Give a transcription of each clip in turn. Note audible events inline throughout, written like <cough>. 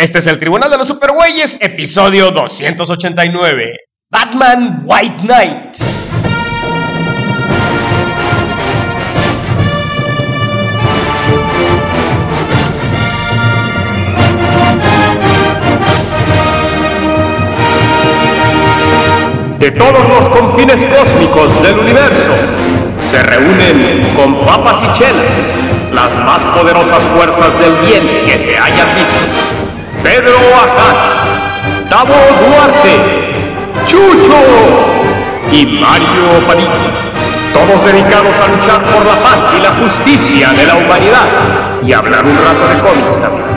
Este es el Tribunal de los Supergüeyes, episodio 289. Batman White Knight. De todos los confines cósmicos del universo, se reúnen con papas y chelas las más poderosas fuerzas del bien que se hayan visto. Pedro Ajas, Davo Duarte, Chucho y Mario Padilla. Todos dedicados a luchar por la paz y la justicia de la humanidad y hablar un rato de cómics también.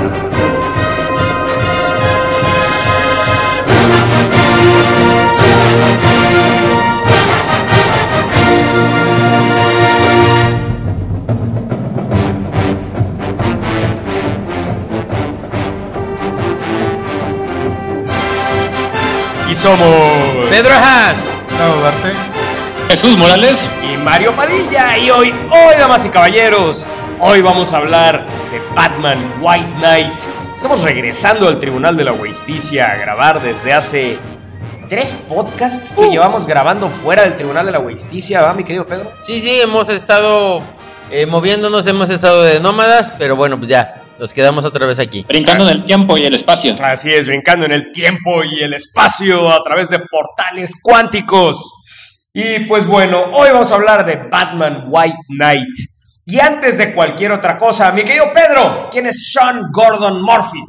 Somos Pedro Haas. Gustavo Duarte. Jesús Morales. y Mario Padilla. Y hoy, hoy, damas y caballeros, hoy vamos a hablar de Batman White Knight. Estamos regresando al Tribunal de la Justicia a grabar desde hace tres podcasts que llevamos grabando fuera del Tribunal de la Justicia, ¿va, mi querido Pedro? Sí, sí, hemos estado eh, moviéndonos, hemos estado de nómadas, pero bueno, pues ya, nos quedamos otra vez aquí. Brincando en el tiempo y el espacio. Así es, brincando en el tiempo y el espacio a través de portales cuánticos. Y pues bueno, hoy vamos a hablar de Batman White Knight. Y antes de cualquier otra cosa, mi querido Pedro, ¿quién es Sean Gordon Murphy?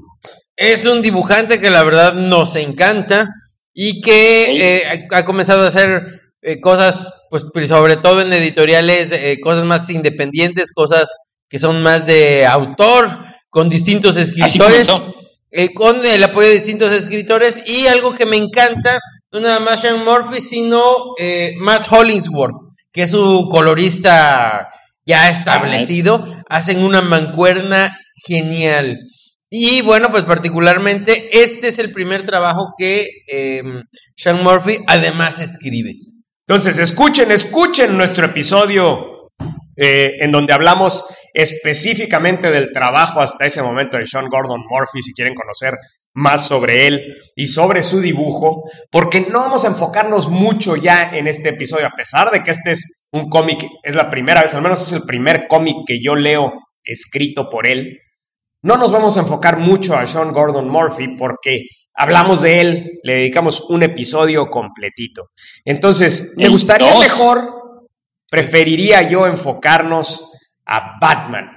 Es un dibujante que la verdad nos encanta y que eh, ha ha comenzado a hacer eh, cosas, pues sobre todo en editoriales, eh, cosas más independientes, cosas que son más de autor, con distintos escritores. eh, con el apoyo de distintos escritores y algo que me encanta, no nada más Sean Murphy, sino eh, Matt Hollingsworth, que es su colorista ya establecido, hacen una mancuerna genial. Y bueno, pues particularmente este es el primer trabajo que eh, Sean Murphy además escribe. Entonces, escuchen, escuchen nuestro episodio eh, en donde hablamos específicamente del trabajo hasta ese momento de Sean Gordon Murphy, si quieren conocer más sobre él y sobre su dibujo, porque no vamos a enfocarnos mucho ya en este episodio, a pesar de que este es un cómic, es la primera vez, al menos es el primer cómic que yo leo escrito por él. No nos vamos a enfocar mucho a Sean Gordon Murphy porque hablamos de él, le dedicamos un episodio completito. Entonces, me gustaría mejor, preferiría yo enfocarnos a Batman.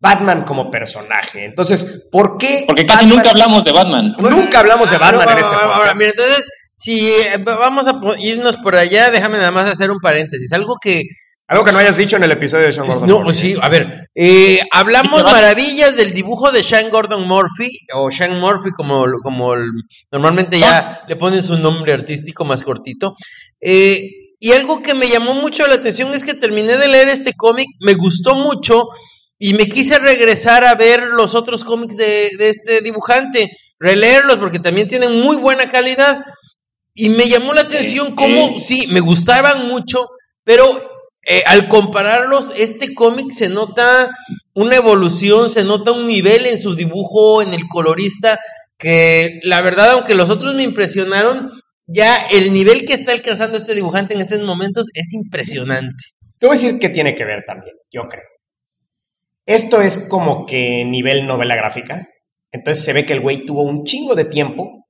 Batman como personaje. Entonces, ¿por qué? Porque casi Batman- nunca hablamos de Batman. Nunca hablamos de Ah, Batman no, en este ahora, podcast. mira, entonces, si eh, va- vamos a irnos por allá, déjame nada más hacer un paréntesis. Algo que. Algo que no hayas dicho en el episodio de Sean Gordon No, Murphy. sí, a ver. eh, hablamos maravillas del dibujo de Sean Gordon Murphy, o Sean Murphy, como, como normalmente ya le ponen su nombre artístico más cortito. Eh, y algo que me llamó mucho la atención es que terminé de leer este cómic, me gustó mucho. Y me quise regresar a ver los otros cómics de, de este dibujante, releerlos porque también tienen muy buena calidad. Y me llamó la atención cómo, sí, me gustaban mucho, pero eh, al compararlos, este cómic se nota una evolución, se nota un nivel en su dibujo, en el colorista, que la verdad, aunque los otros me impresionaron, ya el nivel que está alcanzando este dibujante en estos momentos es impresionante. Te voy a decir qué tiene que ver también, yo creo. Esto es como que nivel novela gráfica. Entonces se ve que el güey tuvo un chingo de tiempo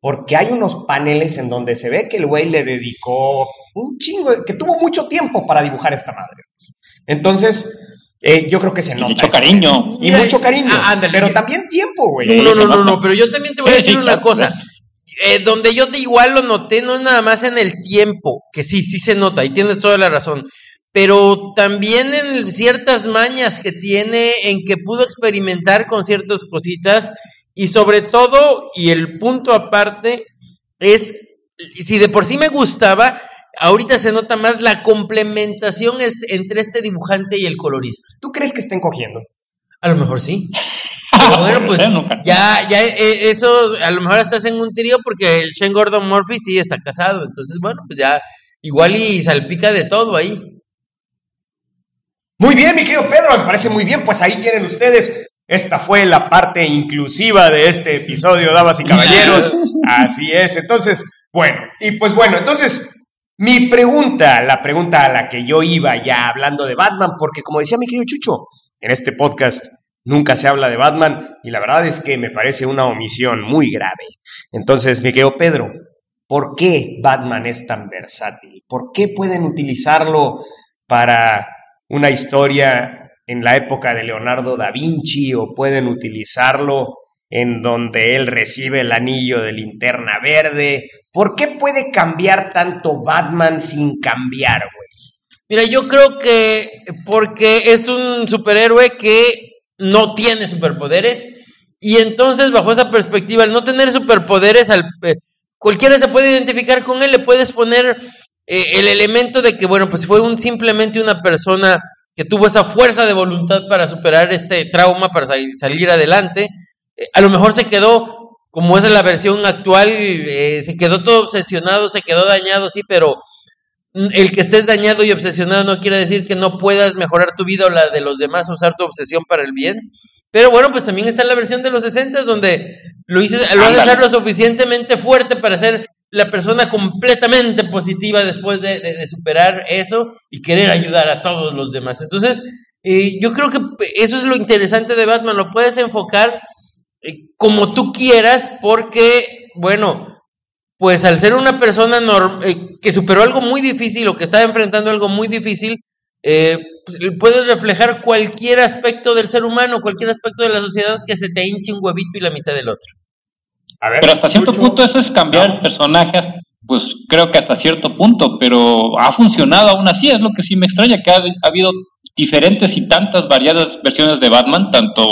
porque hay unos paneles en donde se ve que el güey le dedicó un chingo, de- que tuvo mucho tiempo para dibujar esta madre. Entonces, eh, yo creo que se Y nota. mucho cariño. Y mucho cariño. ah, ándale, pero que- también tiempo, güey. No, no, no, no, no, pero yo también te voy a decir una cosa. Eh, donde yo de igual lo noté, no es nada más en el tiempo, que sí, sí se nota, y tienes toda la razón, pero también en ciertas mañas que tiene, en que pudo experimentar con ciertas cositas, y sobre todo, y el punto aparte, es, si de por sí me gustaba, ahorita se nota más la complementación es, entre este dibujante y el colorista. ¿Tú crees que estén cogiendo? A lo mejor sí. Pero <laughs> bueno, pues ya, ya, eh, eso, a lo mejor estás en un trío porque el Shane Gordon Murphy sí está casado. Entonces, bueno, pues ya, igual y salpica de todo ahí. Muy bien, mi querido Pedro, me parece muy bien. Pues ahí tienen ustedes esta fue la parte inclusiva de este episodio, damas y caballeros. <laughs> Así es. Entonces, bueno, y pues bueno, entonces mi pregunta, la pregunta a la que yo iba ya hablando de Batman, porque como decía mi querido Chucho, en este podcast nunca se habla de Batman y la verdad es que me parece una omisión muy grave. Entonces, mi querido Pedro, ¿por qué Batman es tan versátil? ¿Por qué pueden utilizarlo para una historia en la época de Leonardo da Vinci o pueden utilizarlo en donde él recibe el anillo de linterna verde. ¿Por qué puede cambiar tanto Batman sin cambiar, güey? Mira, yo creo que porque es un superhéroe que no tiene superpoderes. Y entonces bajo esa perspectiva, al no tener superpoderes, al, eh, cualquiera se puede identificar con él, le puedes poner eh, el elemento de que, bueno, pues fue un, simplemente una persona que tuvo esa fuerza de voluntad para superar este trauma, para salir adelante. Eh, a lo mejor se quedó, como es la versión actual, se quedó todo obsesionado, se quedó dañado, sí, pero el que estés dañado y obsesionado no quiere decir que no puedas mejorar tu vida o la de los demás, usar tu obsesión para el bien. Pero bueno, pues también está la versión de los 60 donde lo, hice, lo haces ser lo suficientemente fuerte para ser la persona completamente positiva después de, superar eso y querer ayudar a todos los demás. Entonces, eh, yo creo que eso es lo interesante de Batman, lo puedes enfocar eh, como tú quieras, porque, bueno, pues al ser una persona eh, que superó algo muy difícil o que estaba enfrentando algo muy difícil, eh, pues, puedes reflejar cualquier aspecto del ser humano, cualquier aspecto de la sociedad que se te hinche un huevito y la mitad del otro. pero hasta cierto punto eso es cambiar el personaje, pues creo que hasta cierto punto, pero ha funcionado aún así, es lo que sí me extraña, que ha, ha habido diferentes y tantas variadas versiones de Batman, tanto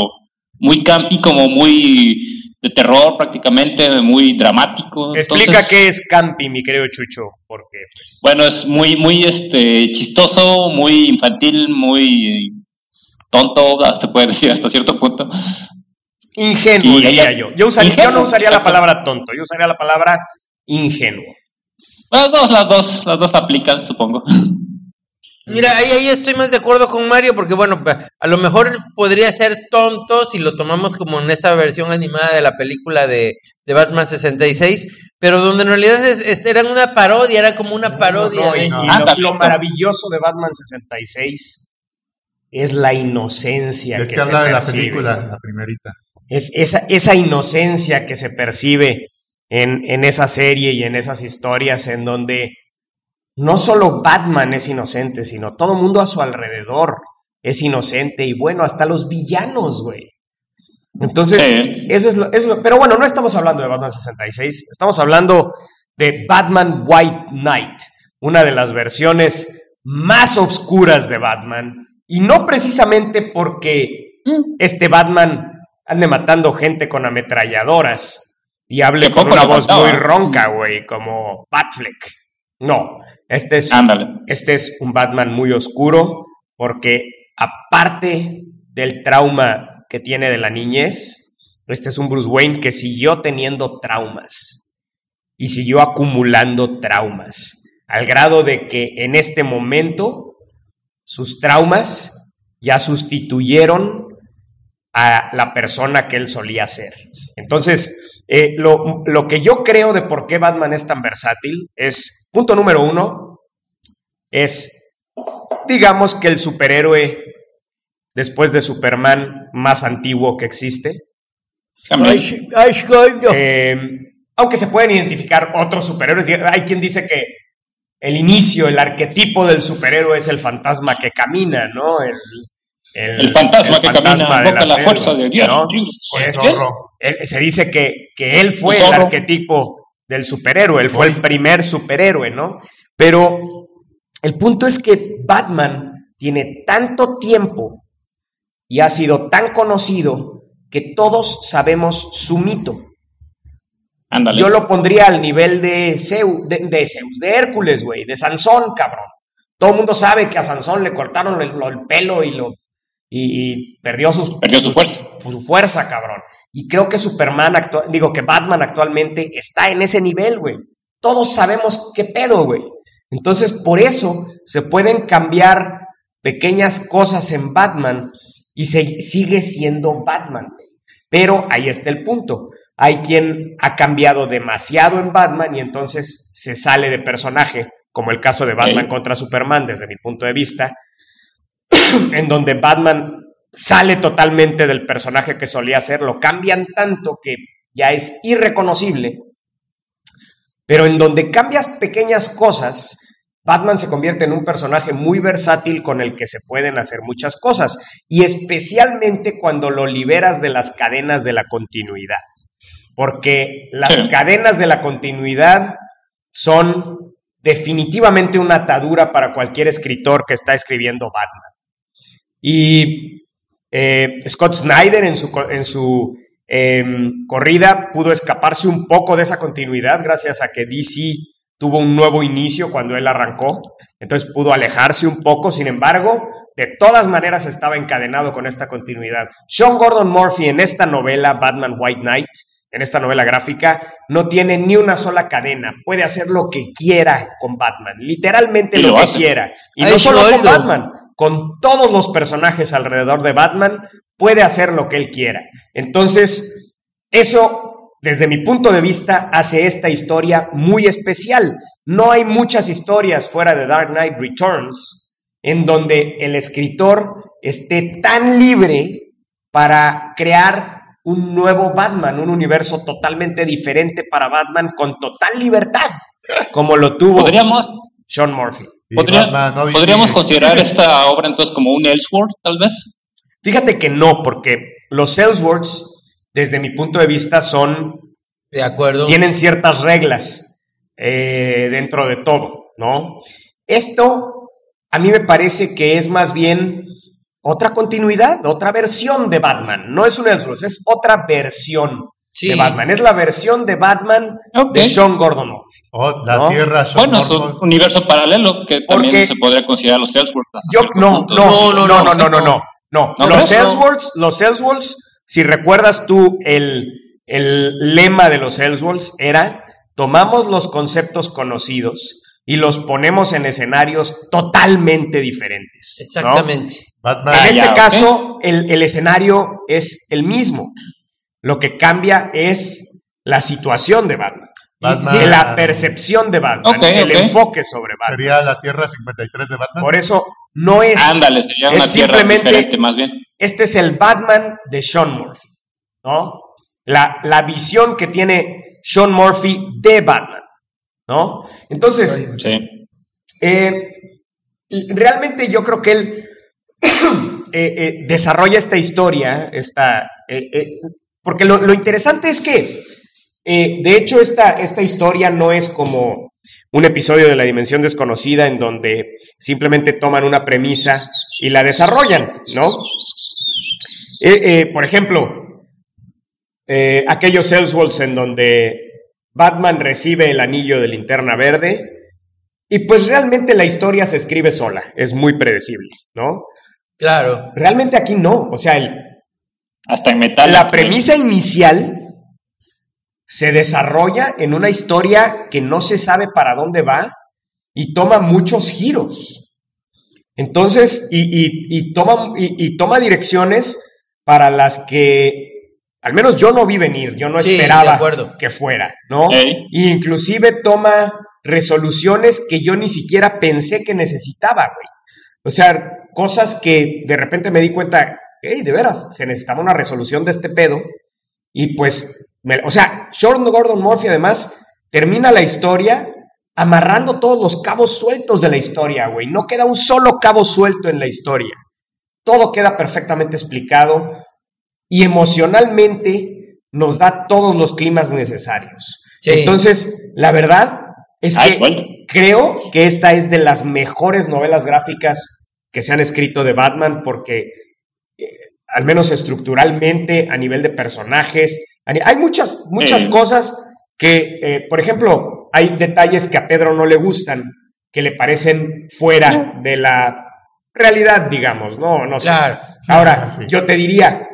muy campi como muy de terror prácticamente, muy dramático. Explica qué es campi, mi querido Chucho, porque pues... Bueno, es muy, muy este, chistoso, muy infantil, muy tonto, se puede decir hasta cierto punto. Ingenuo, diría yo. Yo, yo no usaría la palabra tonto, yo usaría la palabra ingenuo. Las dos, las dos, las dos aplican, supongo. Mira, ahí, ahí estoy más de acuerdo con Mario, porque bueno, a lo mejor podría ser tonto si lo tomamos como en esta versión animada de la película de, de Batman 66, pero donde en realidad es, era una parodia, era como una parodia. y, lo, maravilloso de Batman 66 es la inocencia. Es que, habla de la película, la primerita. Es esa, esa inocencia que se percibe en, en esa serie y en esas historias en donde no solo Batman es inocente, sino todo el mundo a su alrededor es inocente y bueno, hasta los villanos, güey. Entonces, eso, es lo, Pero bueno, no estamos hablando de Batman 66, estamos hablando de Batman White Knight, una de las versiones más oscuras de Batman. Y no precisamente porque mm. este Batman ande matando gente con ametralladoras y hable con una voz muy ronca, güey, como Batfleck. No, este es, este es un Batman muy oscuro porque aparte del trauma que tiene de la niñez, este es un Bruce Wayne que siguió teniendo traumas y siguió acumulando traumas, al grado de que en este momento sus traumas ya sustituyeron a la persona que él solía ser. Entonces, eh, lo, lo, que yo creo de por qué Batman es tan versátil es, punto número uno, es, digamos que el superhéroe después de Superman más antiguo que existe. Eh, aunque se pueden identificar otros superhéroes, hay quien dice que el inicio, el arquetipo del superhéroe es el fantasma que camina, ¿no? El, el, fantasma que camina, de la, fuerza de Dios. se dice que, que él fue el arquetipo del superhéroe, él fue el primer superhéroe, ¿no? Pero el punto es que Batman tiene tanto tiempo y ha sido tan conocido que todos sabemos su mito. Yo lo pondría al nivel de Zeus, de, de, Zeus, de Hércules, güey, de Sansón, cabrón. Todo el mundo sabe que a Sansón le cortaron el, el pelo y lo y, perdió, sus, su fuerza. Su, fuerza, cabrón. Y creo que Superman, actual, digo que Batman actualmente está en ese nivel, güey. Todos sabemos qué pedo, güey. Entonces, por eso se pueden cambiar pequeñas cosas en Batman y sigue siendo Batman. Pero ahí está el punto. Hay quien ha cambiado demasiado en Batman y entonces se sale de personaje, como el caso de Batman contra Superman desde mi punto de vista, <coughs> en donde Batman sale totalmente del personaje que solía ser, lo cambian tanto que ya es irreconocible, pero en donde cambias pequeñas cosas, Batman se convierte en un personaje muy versátil con el que se pueden hacer muchas cosas, y especialmente cuando lo liberas de las cadenas de la continuidad, porque las cadenas de la continuidad son definitivamente una atadura para cualquier escritor que está escribiendo Batman. Y eh, Scott Snyder en su, en su em, corrida pudo escaparse un poco de esa continuidad gracias a que DC tuvo un nuevo inicio cuando él arrancó, entonces pudo alejarse un poco, sin embargo, de todas maneras estaba encadenado con esta continuidad. Sean Gordon Murphy en esta novela, Batman White Knight, en esta novela gráfica, no tiene ni una sola cadena, puede hacer lo que quiera con Batman, literalmente lo, que quiera, y no solo con Batman, con todos los personajes alrededor de Batman, puede hacer lo que él quiera. Entonces, eso, desde mi punto de vista, hace esta historia muy especial. No hay muchas historias fuera de Dark Knight Returns en donde el escritor esté tan libre para crear un nuevo Batman, un universo totalmente diferente para Batman con total libertad, como lo tuvo Sean Murphy. ¿Podríamos considerar esta obra entonces como un Elseworld, tal vez? Fíjate que no, porque los Elseworlds, desde mi punto de vista, son... De acuerdo. Tienen ciertas reglas eh, dentro de todo, ¿no? Esto a mí me parece que es más bien otra continuidad, otra versión de Batman. No es un Elseworlds, es otra versión de Batman. Es la versión de Batman de Sean Gordon. Oh, la Tierra Bueno, es un universo paralelo que también se podría considerar los Elseworlds. Yo, no, no, no, no, no, no, no, no, no. Los Elseworlds, los Elseworlds, si recuerdas tú el, el lema de los Elseworlds era tomamos los conceptos conocidos y los ponemos en escenarios totalmente diferentes. Exactamente. En este caso, el, el, escenario es el mismo. Lo que cambia es la situación de Batman. la percepción de Batman, el enfoque sobre Batman. Sería la Tierra 53 de Batman. Por eso no es. Ándale, sería una simplemente, más bien. Este es el Batman de Sean Murphy, ¿no? La, la visión que tiene Sean Murphy de Batman, ¿no? Entonces, eh, realmente yo creo que él <clears throat> eh, eh, desarrolla esta historia, esta, porque lo, interesante es que, eh, de hecho, esta, esta historia no es como un episodio de la dimensión desconocida en donde simplemente toman una premisa y la desarrollan, ¿no? Eh, eh, por ejemplo, aquellos Elseworlds en donde Batman recibe el anillo de linterna verde y pues realmente la historia se escribe sola, es muy predecible, ¿no? Claro. Realmente aquí no, o sea, el, hasta en metal. La premisa inicial se desarrolla en una historia que no se sabe para dónde va y toma muchos giros. Entonces, y, toma, y, toma direcciones para las que al menos yo no vi venir, yo no esperaba que fuera, ¿no? inclusive toma resoluciones que yo ni siquiera pensé que necesitaba, güey. O sea, cosas que de repente me di cuenta, hey, de veras, se necesitaba una resolución de este pedo. Y pues, o sea, Sean Gordon Murphy además termina la historia amarrando todos los cabos sueltos de la historia, güey. No queda un solo cabo suelto en la historia. Todo queda perfectamente explicado y emocionalmente nos da todos los climas necesarios. Entonces, la verdad es que creo que esta es de las mejores novelas gráficas que se han escrito de Batman porque al menos estructuralmente, a nivel de personajes. Hay muchas, muchas cosas que, eh, por ejemplo, hay detalles que a Pedro no le gustan, que le parecen fuera de la realidad, digamos, ¿no? No sé. Ahora, <laughs> ah, yo te diría,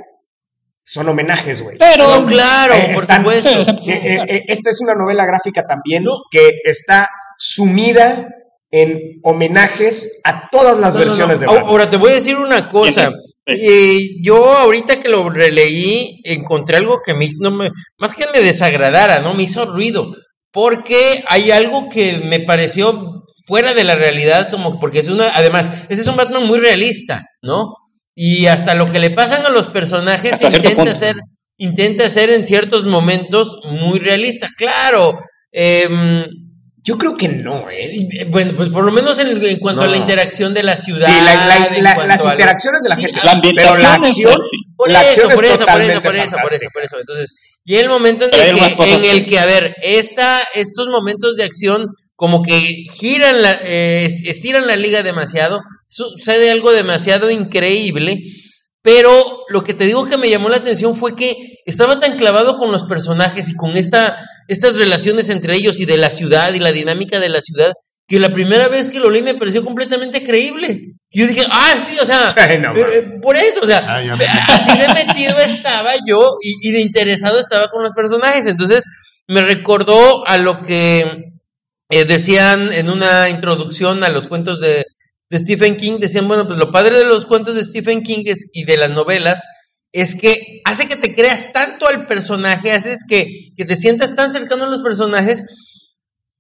son homenajes, güey. Pero, claro, eh, por eh, esta es una novela gráfica también que está sumida en homenajes a todas las versiones de Batman. Ahora te voy a decir una cosa. Y yo ahorita que lo releí, encontré algo que me, no me, más que me desagradara, ¿no? Me hizo ruido. Porque hay algo que me pareció fuera de la realidad, como porque es una, además, ese es un Batman muy realista, ¿no? Y hasta lo que le pasan a los personajes intenta hacer, intenta hacer en ciertos momentos muy realista. Claro, eh, yo creo que no, ¿eh? Bueno, pues por lo menos en, cuanto a la interacción de la ciudad. Sí, las interacciones de la gente. pero la acción. Por, eso, por, eso, por eso, por eso, por eso, por eso. Entonces, y el momento en el, que, en el que, a ver, esta, estos momentos de acción como que giran la, eh, estiran la liga demasiado, sucede algo demasiado increíble pero lo que te digo que me llamó la atención fue que estaba tan clavado con los personajes y con esta, estas relaciones entre ellos y de la ciudad y la dinámica de la ciudad, que la primera vez que lo leí me pareció completamente creíble. Y yo dije, ah, sí, o sea, <laughs> eh, eh, por eso, o sea, <laughs> así de metido estaba yo y, de interesado estaba con los personajes. Entonces me recordó a lo que eh, decían en una introducción a los cuentos de, de Stephen King, decían, bueno, pues lo padre de los cuentos de Stephen King y de las novelas es que hace que te creas tanto al personaje, haces que, que te sientas tan cercano a los personajes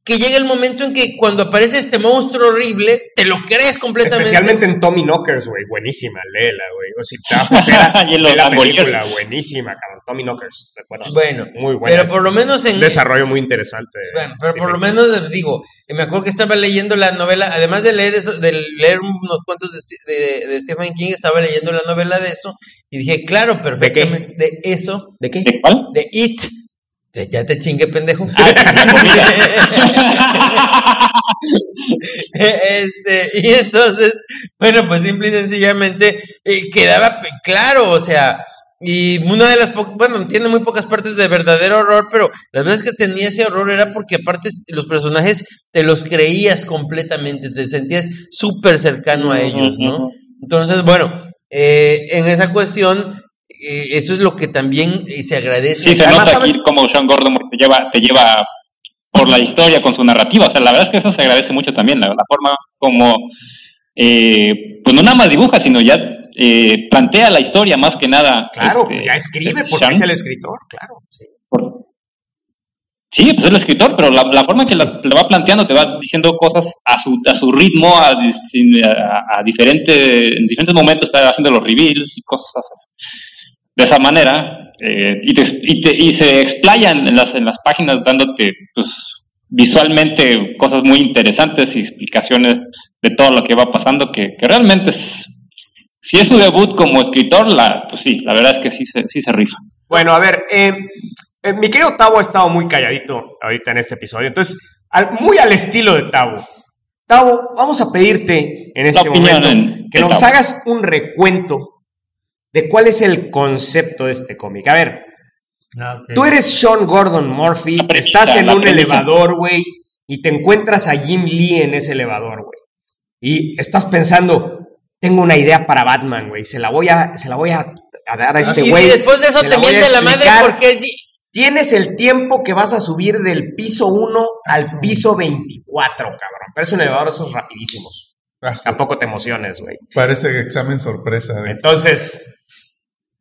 que llega el momento en que cuando aparece este monstruo horrible, te lo crees completamente. Especialmente en Tommy Knockers, güey, buenísima, léela, güey. O si te da <laughs> la película, buenísima, cabrón. Tommy Knockers, Bueno, muy buena. Pero por lo menos en... Un desarrollo muy interesante. Bueno, pero por lo menos, digo, me acuerdo que estaba leyendo la novela, además de leer eso, de leer unos cuentos de, de, Stephen King, estaba leyendo la novela de eso, y dije, claro, perfectamente, de, eso. ¿De qué? ¿De cuál? De It. Ya te chingue, pendejo. este, y entonces, bueno, pues simple y sencillamente eh, quedaba claro, o sea, y una de las pocas, bueno, tiene muy pocas partes de verdadero horror, pero las veces que tenía ese horror era porque aparte los personajes te los creías completamente, te sentías súper cercano a ellos, ¿no? Entonces, bueno, eh, en esa cuestión eh, eso es lo que también eh, se agradece. Sí, se nota aquí como Sean Gordon te lleva, te lleva por la historia con su narrativa. O sea, la verdad es que eso se agradece mucho también, la, forma como, eh, pues no nada más dibuja, sino ya plantea la historia más que nada. Claro, este, ya escribe porque es el escritor, claro. Sí. Sí, pues es el escritor, pero la, forma en que la, va planteando te va diciendo cosas a su, a su ritmo, a, a, diferentes, en diferentes momentos está haciendo los reveals y cosas de esa manera eh, y, y, y, se explayan en las, en las páginas dándote pues, visualmente cosas muy interesantes y explicaciones de todo lo que va pasando que, realmente es, si es su debut como escritor, la, pues sí, la verdad es que sí se, sí se rifa. Bueno, a ver, eh, eh, mi querido Tavo ha estado muy calladito ahorita en este episodio, entonces, muy al estilo de Tavo. Tavo, vamos a pedirte en este momento que nos hagas un recuento de cuál es el concepto de este cómic. A ver, ah, tú eres Sean Gordon Murphy, estás en un elevador, güey, y te encuentras a Jim Lee en ese elevador, güey. Y estás pensando, tengo una idea para Batman, güey, se la voy a, se la voy a, dar a este güey. Y después de eso te miente la madre porque... Tienes el tiempo que vas a subir del piso 1 al piso 24, cabrón. Pero es un elevador esos rapidísimos. Tampoco te emociones, güey. Parece examen sorpresa. Entonces,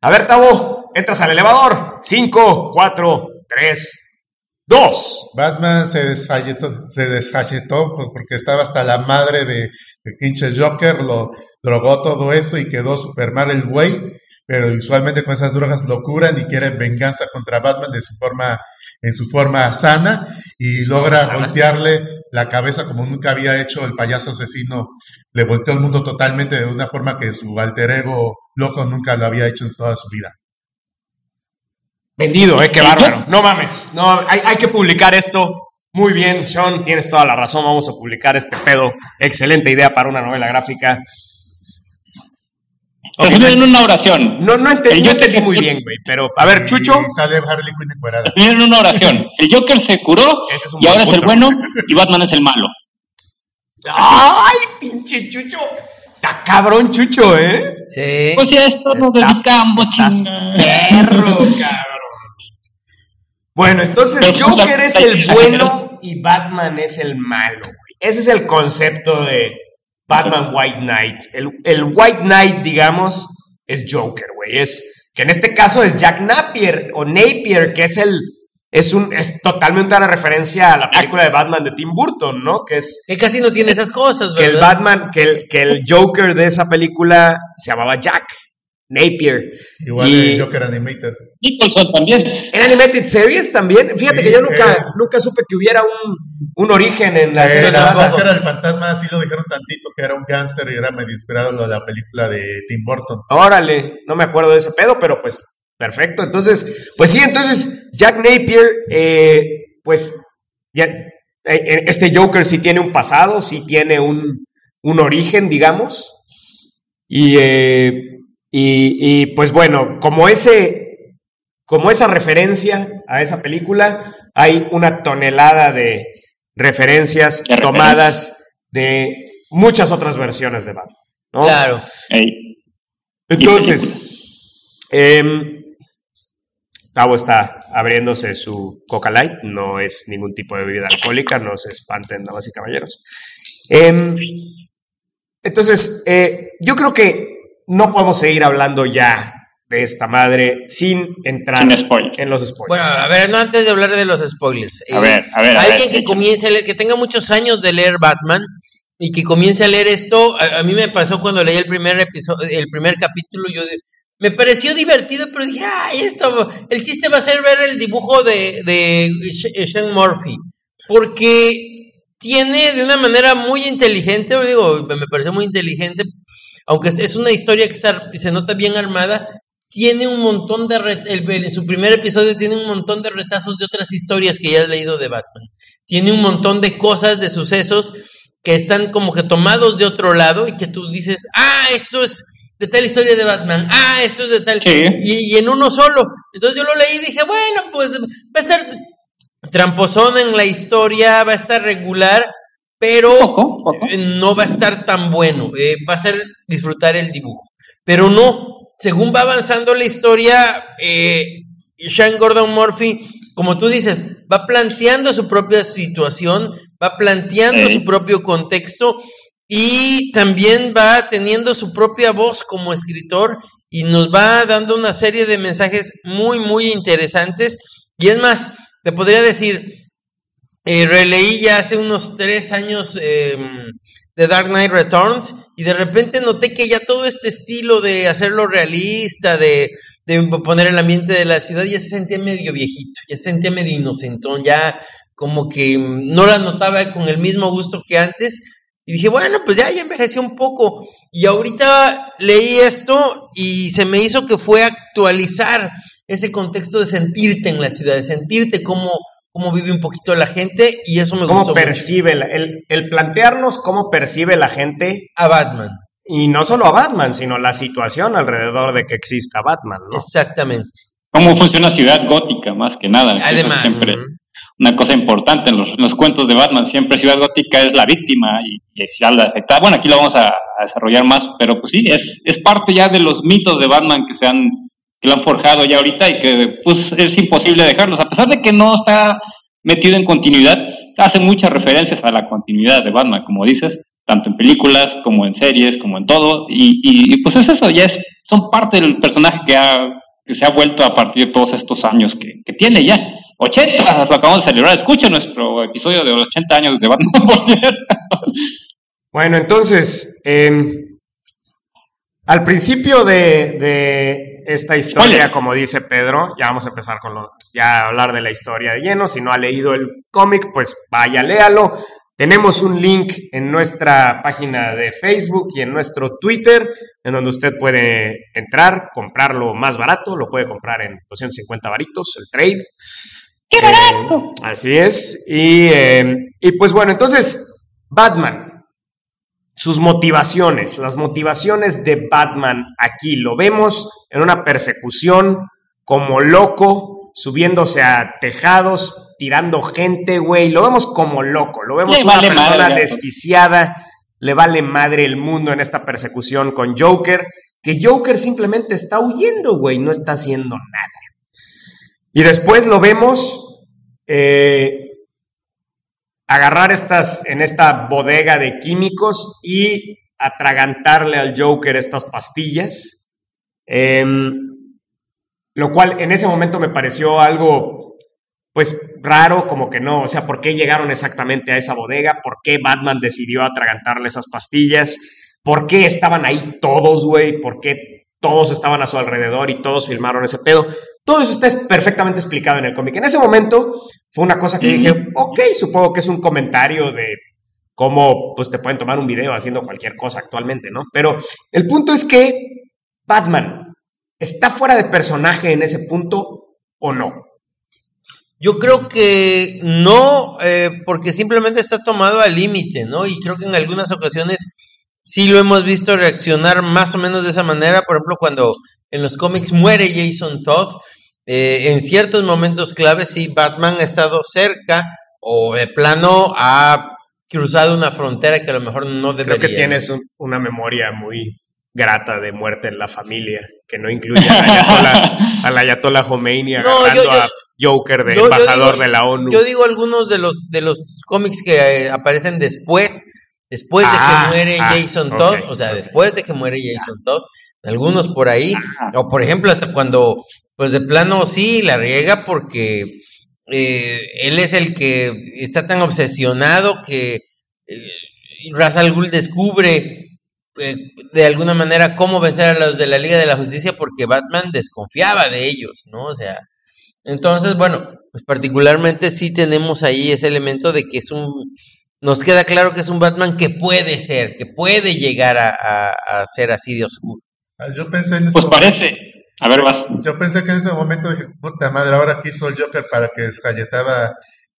a ver, Tabo, entras al elevador. Cinco, cuatro, tres, dos. Batman se desfalletó, se desfalletó pues, porque estaba hasta la madre de, de pinche Joker, lo drogó todo eso y quedó super mal el güey. Pero usualmente con esas drogas lo curan y quieren venganza contra Batman de su forma, en su forma sana y logra voltearle la cabeza como nunca había hecho el payaso asesino. Le volteó el mundo totalmente de una forma que su alter ego loco nunca lo había hecho en toda su vida. Vendido, eh, qué bárbaro. No mames, no, hay, hay que publicar esto. Muy bien, Sean, tienes toda la razón. Vamos a publicar este pedo. Excelente idea para una novela gráfica. Okay, en una oración. No, no entendí, no entendí muy bien, güey. Pero, a ver, Chucho. Sale Harley Quinn en una oración. El Joker se curó y ahora es el bueno y Batman es el malo. ¡Ay, pinche Chucho! Está cabrón, Chucho, ¿eh? Sí. Pues si a esto nos dedicamos, perro, cabrón. Bueno, entonces pues, Joker es el bueno y Batman es el malo, güey. Ese es el concepto de Batman White Knight. El, el White Knight, digamos, es Joker, güey. Es que en este caso es Jack Napier o Napier, que es el es un es totalmente una referencia a la película de Batman de Tim Burton, ¿no? Que es Que casi no tiene esas cosas, que ¿verdad? el Batman, que el, que el Joker de esa película se llamaba Jack Napier. Igual Y- Joker Animated. Nicholson también. En Animated Series también. Fíjate Sí, que yo nunca, eh. nunca supe que hubiera un, un origen en la Eh, serie de la máscara del fantasma sí lo dijeron tantito que era un gángster y era medio inspirado de la película de Tim Burton. Órale, no me acuerdo de ese pedo, pero pues perfecto. Entonces, pues sí, entonces Jack Napier, eh, pues ya, eh, este Joker sí tiene un pasado, sí tiene un, un origen, digamos. Y, y, y, pues bueno, como ese, como esa referencia a esa película, hay una tonelada de referencias De tomadas de muchas otras versiones de Batman. ¿no? Claro. Entonces, em, Tavo está abriéndose su Coca Light, no es ningún tipo de bebida alcohólica, no se espanten, damas y caballeros. Em, entonces, eh, yo creo que no podemos seguir hablando ya de esta madre sin entrar en los spoilers. Bueno, a ver, no antes de hablar de los spoilers. A eh, ver, a ver, a alguien ver, que comience a leer, que tenga muchos años de leer Batman y que comience a leer esto, a, a mí me pasó cuando leí el primer episodio, el primer capítulo, yo de- me pareció divertido, pero dije, ay, esto, el chiste va a ser ver el dibujo de, de Sh- Sean Murphy, porque tiene de una manera muy inteligente, digo, me me pareció muy inteligente, aunque es- una historia que se nota bien armada, tiene un montón de el- en su primer episodio tiene un montón de retazos de otras historias que ya has leído de Batman. Tiene un montón de cosas, de sucesos que están como que tomados de otro lado y que tú dices, ah, esto es de tal historia de Batman, ah, esto es de tal, Sí. y, y en uno solo. Entonces yo lo leí y dije, bueno, pues va a estar tramposón en la historia, va a estar regular, pero Poco, poco. eh, no va a estar tan bueno, eh, va a ser disfrutar el dibujo. Pero no, según va avanzando la historia, eh, Sean Gordon Murphy, como tú dices, va planteando su propia situación, va planteando Sí. su propio contexto y también va teniendo su propia voz como escritor y nos va dando una serie de mensajes muy, muy interesantes. Y es más, te podría decir, eh, releí ya hace unos tres años eh, The Dark Knight Returns y de repente noté que ya todo este estilo de hacerlo realista, de, de poner el ambiente de la ciudad, ya se sentía medio viejito, ya se sentía medio inocentón, ya como que mm, no la notaba con el mismo gusto que antes. Y dije, bueno, pues ya, ya envejeció un poco. Y ahorita leí esto y se me hizo que fue actualizar ese contexto de sentirte en la ciudad, de sentirte cómo, cómo vive un poquito la gente y eso me ¿Cómo gustó mucho. percibe la- el, el plantearnos cómo percibe la gente a Batman. y no solo a Batman, sino la situación alrededor de que exista Batman, ¿no? Exactamente. ¿Cómo funciona Ciudad Gótica, más que nada? Además, Siempre una cosa importante en los, en los cuentos de Batman. Siempre Ciudad Gótica es la víctima y, y la afectada. Bueno, aquí lo vamos a, a desarrollar más, pero pues sí, es, es parte ya de los mitos de Batman que se han que lo han forjado ya ahorita y que pues es imposible dejarlos. A pesar de que no está metido en continuidad, hace muchas referencias a la continuidad de Batman, como dices, tanto en películas como en series, como en todo. Y, pues es eso, ya es, son parte del personaje que, ha, que se ha vuelto a partir de todos estos años que, tiene ya. 80, lo acabamos de celebrar. Escuchen nuestro episodio de los 80 años de Batman, <laughs> por cierto. Bueno, entonces, em, al principio de esta historia, como dice Pedro, ya vamos a empezar con lo, ya a hablar de la historia de lleno. Si no ha leído el cómic, pues vaya, léalo. Tenemos un link en nuestra página de Facebook y en nuestro Twitter, en donde usted puede entrar, comprarlo más barato, lo puede comprar en 250 varitos, el trade. ¡Qué barato! así es. Y, eh, y pues bueno, entonces, Batman, sus motivaciones, las motivaciones de Batman aquí, lo vemos en una persecución como loco, subiéndose a tejados, tirando gente, güey, lo vemos como loco, lo vemos Le una vale persona madre, desquiciada, le vale madre el mundo en esta persecución con Joker, que Joker simplemente está huyendo, güey, no está haciendo nada. Y después lo vemos eh, agarrar estas en esta bodega de químicos y atragantarle al Joker estas pastillas Em, lo cual en ese momento me pareció algo, pues raro, como que no, o sea, ¿por qué llegaron exactamente a esa bodega? ¿Por qué Batman decidió atragantarle esas pastillas? ¿Por qué estaban ahí todos, güey? ¿Por qué todos estaban a su alrededor y todos filmaron ese pedo? Todo eso está perfectamente explicado en el cómic. En ese momento fue una cosa que dije, ok, supongo que es un comentario de cómo pues te pueden tomar un video haciendo cualquier cosa actualmente, ¿no? Pero el punto es que Batman está fuera de personaje en ese punto o no. Yo creo que no, eh, porque simplemente está tomado al límite, ¿no? Y creo que en algunas ocasiones sí lo hemos visto reaccionar más o menos de esa manera. Por ejemplo, cuando en los cómics muere Jason Todd, eh, en ciertos momentos claves sí Batman ha estado cerca o de plano ha cruzado una frontera que a lo mejor no debería. Creo que tienes una memoria muy grata de muerte en la familia, que no incluye a la <laughs> Ayatollah, Khomeini agarrando a Joker de embajador de la ONU. Yo digo algunos de los de los cómics que eh, aparecen después, después de que muere ah, Jason Todd, o sea, después de que muere Jason Todd, algunos por ahí, o por ejemplo hasta cuando, pues de plano sí la riega porque eh, él es el que está tan obsesionado que eh, Ra's al Ghul descubre eh, de alguna manera cómo vencer a los de la Liga de la Justicia porque Batman desconfiaba de ellos, ¿no? O sea, entonces, bueno, pues particularmente sí tenemos ahí ese elemento de que es un, nos queda claro que es un Batman que puede ser, que puede llegar a, ser así de oscuro. Ah, yo pensé en Pues parece, a ver, vas. Yo pensé que en ese momento dije, puta madre, ahora que hizo el Joker para que desgalletaba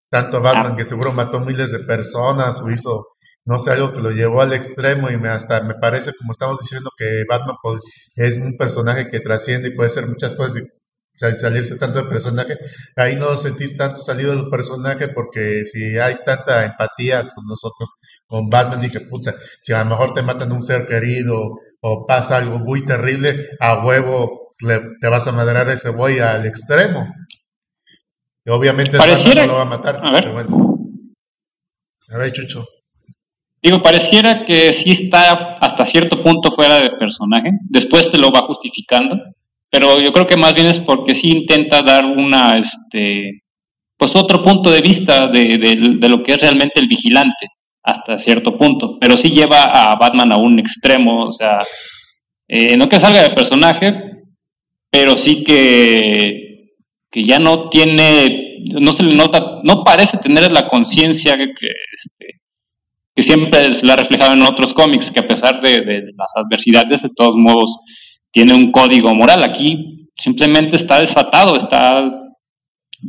tanto a Batman, ah. que seguro mató miles de personas o hizo no sé, algo que lo llevó al extremo y me hasta me parece, como estamos diciendo, que Batman pues, es un personaje que trasciende y puede ser muchas cosas y salirse tanto del personaje. Ahí no sentís tanto salido del personaje porque si hay tanta empatía con nosotros, con Batman, y que puta, si a lo mejor te matan un ser querido o pasa algo muy terrible, a huevo te vas a madrar a ese boy al extremo. Y obviamente Batman no lo va a matar, pero bueno. A ver, Chucho. Digo, pareciera que sí está hasta cierto punto fuera de personaje, después te lo va justificando, pero yo creo que más bien es porque sí intenta dar una, este, pues otro punto de vista de, de, lo que es realmente el vigilante, hasta cierto punto, pero sí lleva a Batman a un extremo, o sea, eh, no que salga de personaje, pero sí que, que ya no tiene, no se le nota, no parece tener la conciencia que, que este, que siempre se lo ha reflejado en otros cómics, que a pesar de, las adversidades, de todos modos, tiene un código moral. Aquí simplemente está desatado, está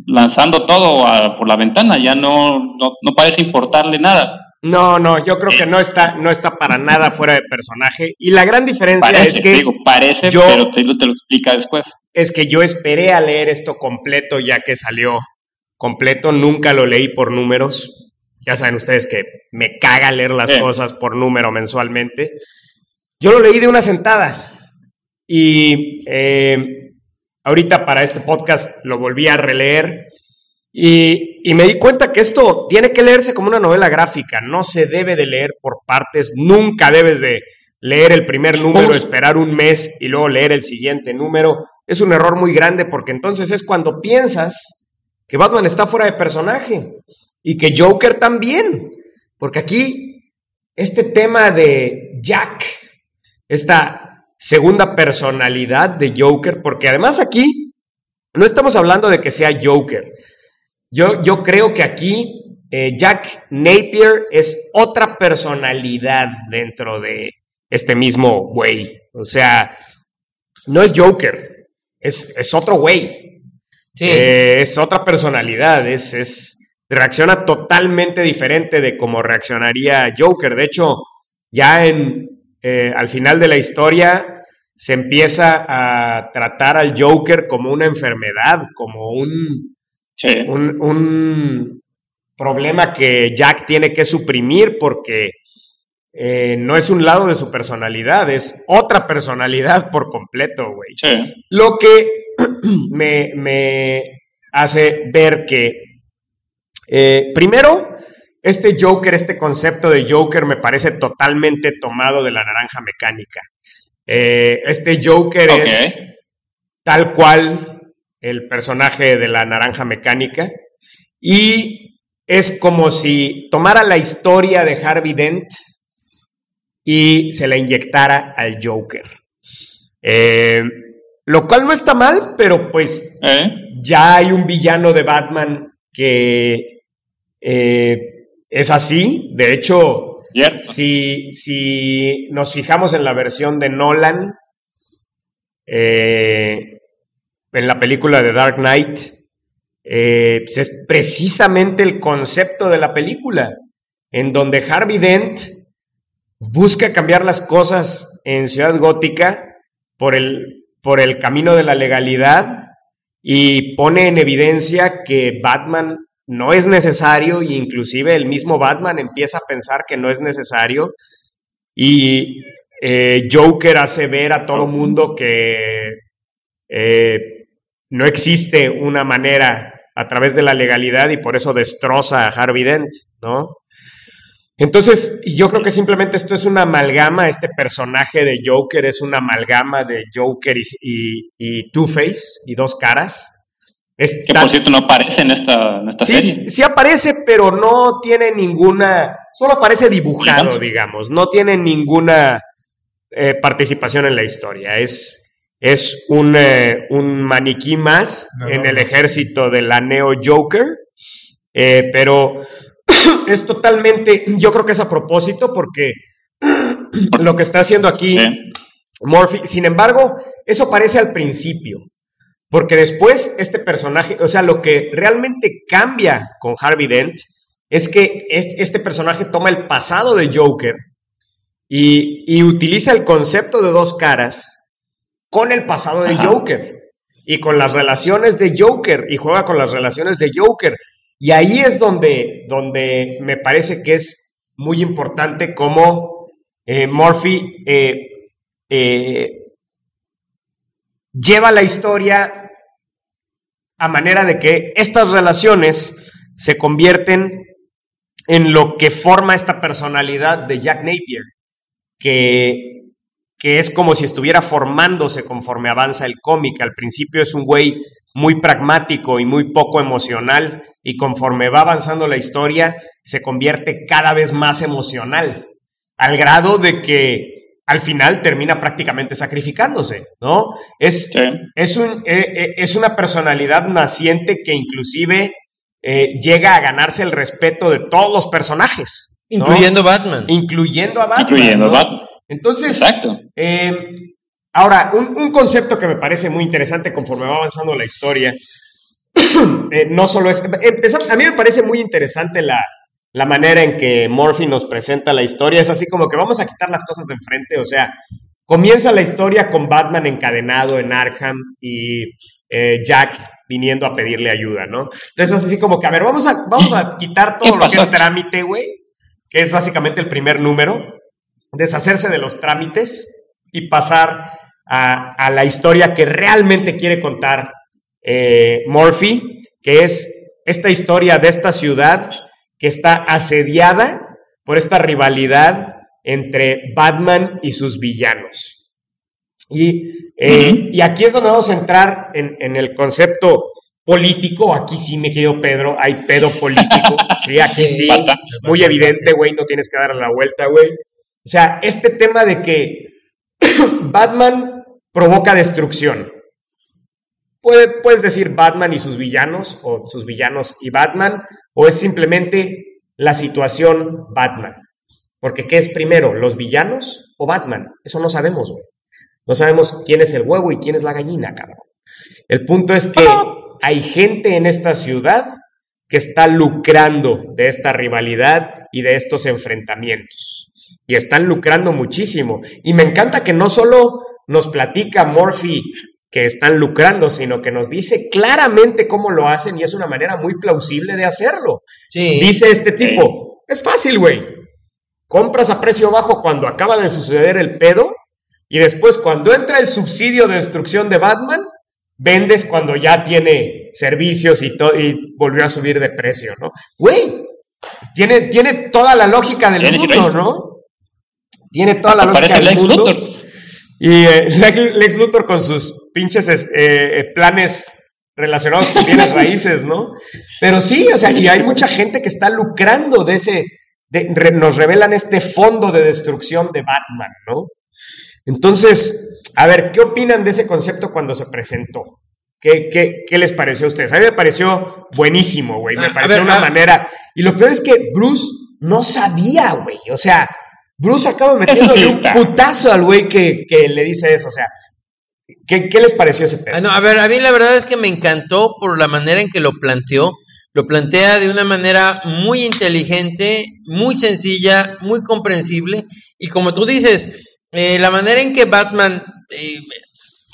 lanzando todo por la ventana, ya no, no, parece importarle nada. No, no, yo creo que no está, no está para nada fuera de personaje. Y la gran diferencia es que. Digo, parece, pero te, te, lo explica después. Es que yo esperé a leer esto completo ya que salió completo. Nunca lo leí por números. Ya saben ustedes que me caga leer las cosas por número mensualmente. Yo lo leí de una sentada y eh, ahorita para este podcast lo volví a releer y, y, me di cuenta que esto tiene que leerse como una novela gráfica, no se debe de leer por partes, nunca debes de leer el primer número, esperar un mes y luego leer el siguiente número. Es un error muy grande porque entonces es cuando piensas que Batman está fuera de personaje y que Joker también, porque aquí este tema de Jack, esta segunda personalidad de Joker, porque además aquí no estamos hablando de que sea Joker. Yo, yo creo que aquí eh, Jack Napier es otra personalidad dentro de este mismo güey. O sea, no es Joker, es, es otro güey. Eh, es otra personalidad, es, es, reacciona totalmente diferente de cómo reaccionaría Joker. De hecho, ya en, eh, al final de la historia se empieza a tratar al Joker como una enfermedad, como un, un, problema que Jack tiene que suprimir porque eh, no es un lado de su personalidad, es otra personalidad por completo, güey. Lo que <clears throat> me, me hace ver que eh, primero, este Joker, este concepto de Joker me parece totalmente tomado de la naranja mecánica. Eh, este Joker es tal cual el personaje de la naranja mecánica y es como si tomara la historia de Harvey Dent y se la inyectara al Joker. Eh, lo cual no está mal, pero pues ¿Eh? ya hay un villano de Batman que eh, es así. De hecho, Cierto. si, si nos fijamos en la versión de Nolan, eh, en la película de Dark Knight, eh, pues es precisamente el concepto de la película, en donde Harvey Dent busca cambiar las cosas en Ciudad Gótica por el, por el camino de la legalidad y pone en evidencia que Batman no es necesario e inclusive el mismo Batman empieza a pensar que no es necesario y eh, Joker hace ver a todo mundo que eh, no existe una manera a través de la legalidad y por eso destroza a Harvey Dent, ¿no? Entonces, yo creo que simplemente esto es una amalgama, este personaje de Joker es una amalgama de Joker y, Two-Face y dos caras. Es Que tan- por cierto no aparece en esta, en esta Sí, serie. sí aparece, pero no tiene ninguna, solo aparece dibujado, digamos, no tiene ninguna eh, participación en la historia. Es, es un, eh, un maniquí más No, en no, el ejército de la Neo Joker, eh, pero <clears throat> es totalmente, yo creo que es a propósito porque <clears throat> lo que está haciendo aquí Sí. Murphy, sin embargo, eso parece al principio, porque después este personaje, o sea, lo que realmente cambia con Harvey Dent es que es- este personaje toma el pasado de Joker y, y utiliza el concepto de dos caras con el pasado de Ajá. Joker y con las relaciones de Joker y juega con las relaciones de Joker. Y ahí es donde, donde me parece que es muy importante cómo eh, Murphy eh, eh, lleva la historia a manera de que estas relaciones se convierten en lo que forma esta personalidad de Jack Napier, que, que es como si estuviera formándose conforme avanza el cómic. Al principio es un güey muy pragmático y muy poco emocional, y conforme va avanzando la historia, se convierte cada vez más emocional, al grado de que al final termina prácticamente sacrificándose, ¿no? Es, Sí. es, un, eh, eh, es una personalidad naciente que inclusive eh, llega a ganarse el respeto de todos los personajes, ¿no? Incluyendo Batman. incluyendo a Batman. Incluyendo ¿no? Batman. Entonces, Exacto. eh, ahora, un, un concepto que me parece muy interesante conforme va avanzando la historia, <clears throat> eh, no solo es, a mí me parece muy interesante la, la manera en que Murphy nos presenta la historia, es así como que vamos a quitar las cosas de enfrente, o sea, comienza la historia con Batman encadenado en Arkham y eh, Jack viniendo a pedirle ayuda, ¿no? Entonces es así como que, a ver, vamos a, vamos a quitar todo ¿Qué lo que es trámite, güey, que es básicamente el primer número, deshacerse de los trámites y pasar a, a la historia que realmente quiere contar eh, Murphy, que es esta historia de esta ciudad que está asediada por esta rivalidad entre Batman y sus villanos. Y, eh, y aquí es donde vamos a entrar en, en el concepto político. Aquí sí, mi querido Pedro, hay pedo político. <laughs> Sí, aquí sí. Muy evidente, güey, no tienes que darle la vuelta, güey. O sea, este tema de que <coughs> Batman provoca destrucción. Puede- puedes decir Batman y sus villanos, o sus villanos y Batman, o es simplemente la situación Batman. Porque ¿qué es primero, los villanos o Batman? Eso no sabemos, güey. No sabemos quién es el huevo y quién es la gallina, cabrón. El punto es que hay gente en esta ciudad que está lucrando de esta rivalidad y de estos enfrentamientos. Y están lucrando muchísimo. Y me encanta que no solo nos platica Murphy que están lucrando, sino que nos dice claramente cómo lo hacen y es una manera muy plausible de hacerlo. Sí. Dice este tipo, es fácil, güey. Compras a precio bajo cuando acaba de suceder el pedo y después cuando entra el subsidio de destrucción de Batman, vendes cuando ya tiene servicios y, y volvió a subir de precio, ¿no? Güey, tiene, tiene toda la lógica del mundo. ¿no? Tiene toda la lógica del mundo. Y eh, <laughs> Lex, Luthor con sus pinches es- eh, eh, planes relacionados con bienes <laughs> raíces, ¿no? Pero sí, o sea, y hay mucha gente que está lucrando de ese, de- re- nos revelan este fondo de destrucción de Batman, ¿no? Entonces, a ver, ¿qué opinan de ese concepto cuando se presentó? ¿Qué, qué, qué les pareció a ustedes? A mí me pareció buenísimo, güey. Me Ah, pareció ver, una ah. manera. Y lo peor es que Bruce no sabía, güey. O sea, Bruce acaba metiéndole sí, <laughs> un putazo al güey que, que le dice eso. O sea, ¿qué, qué les pareció ese pedo? Ah, no, a ver, a mí la verdad es que me encantó por la manera en que lo planteó. Lo plantea de una manera muy inteligente, muy sencilla, muy comprensible. Y como tú dices, eh, la manera en que Batman eh,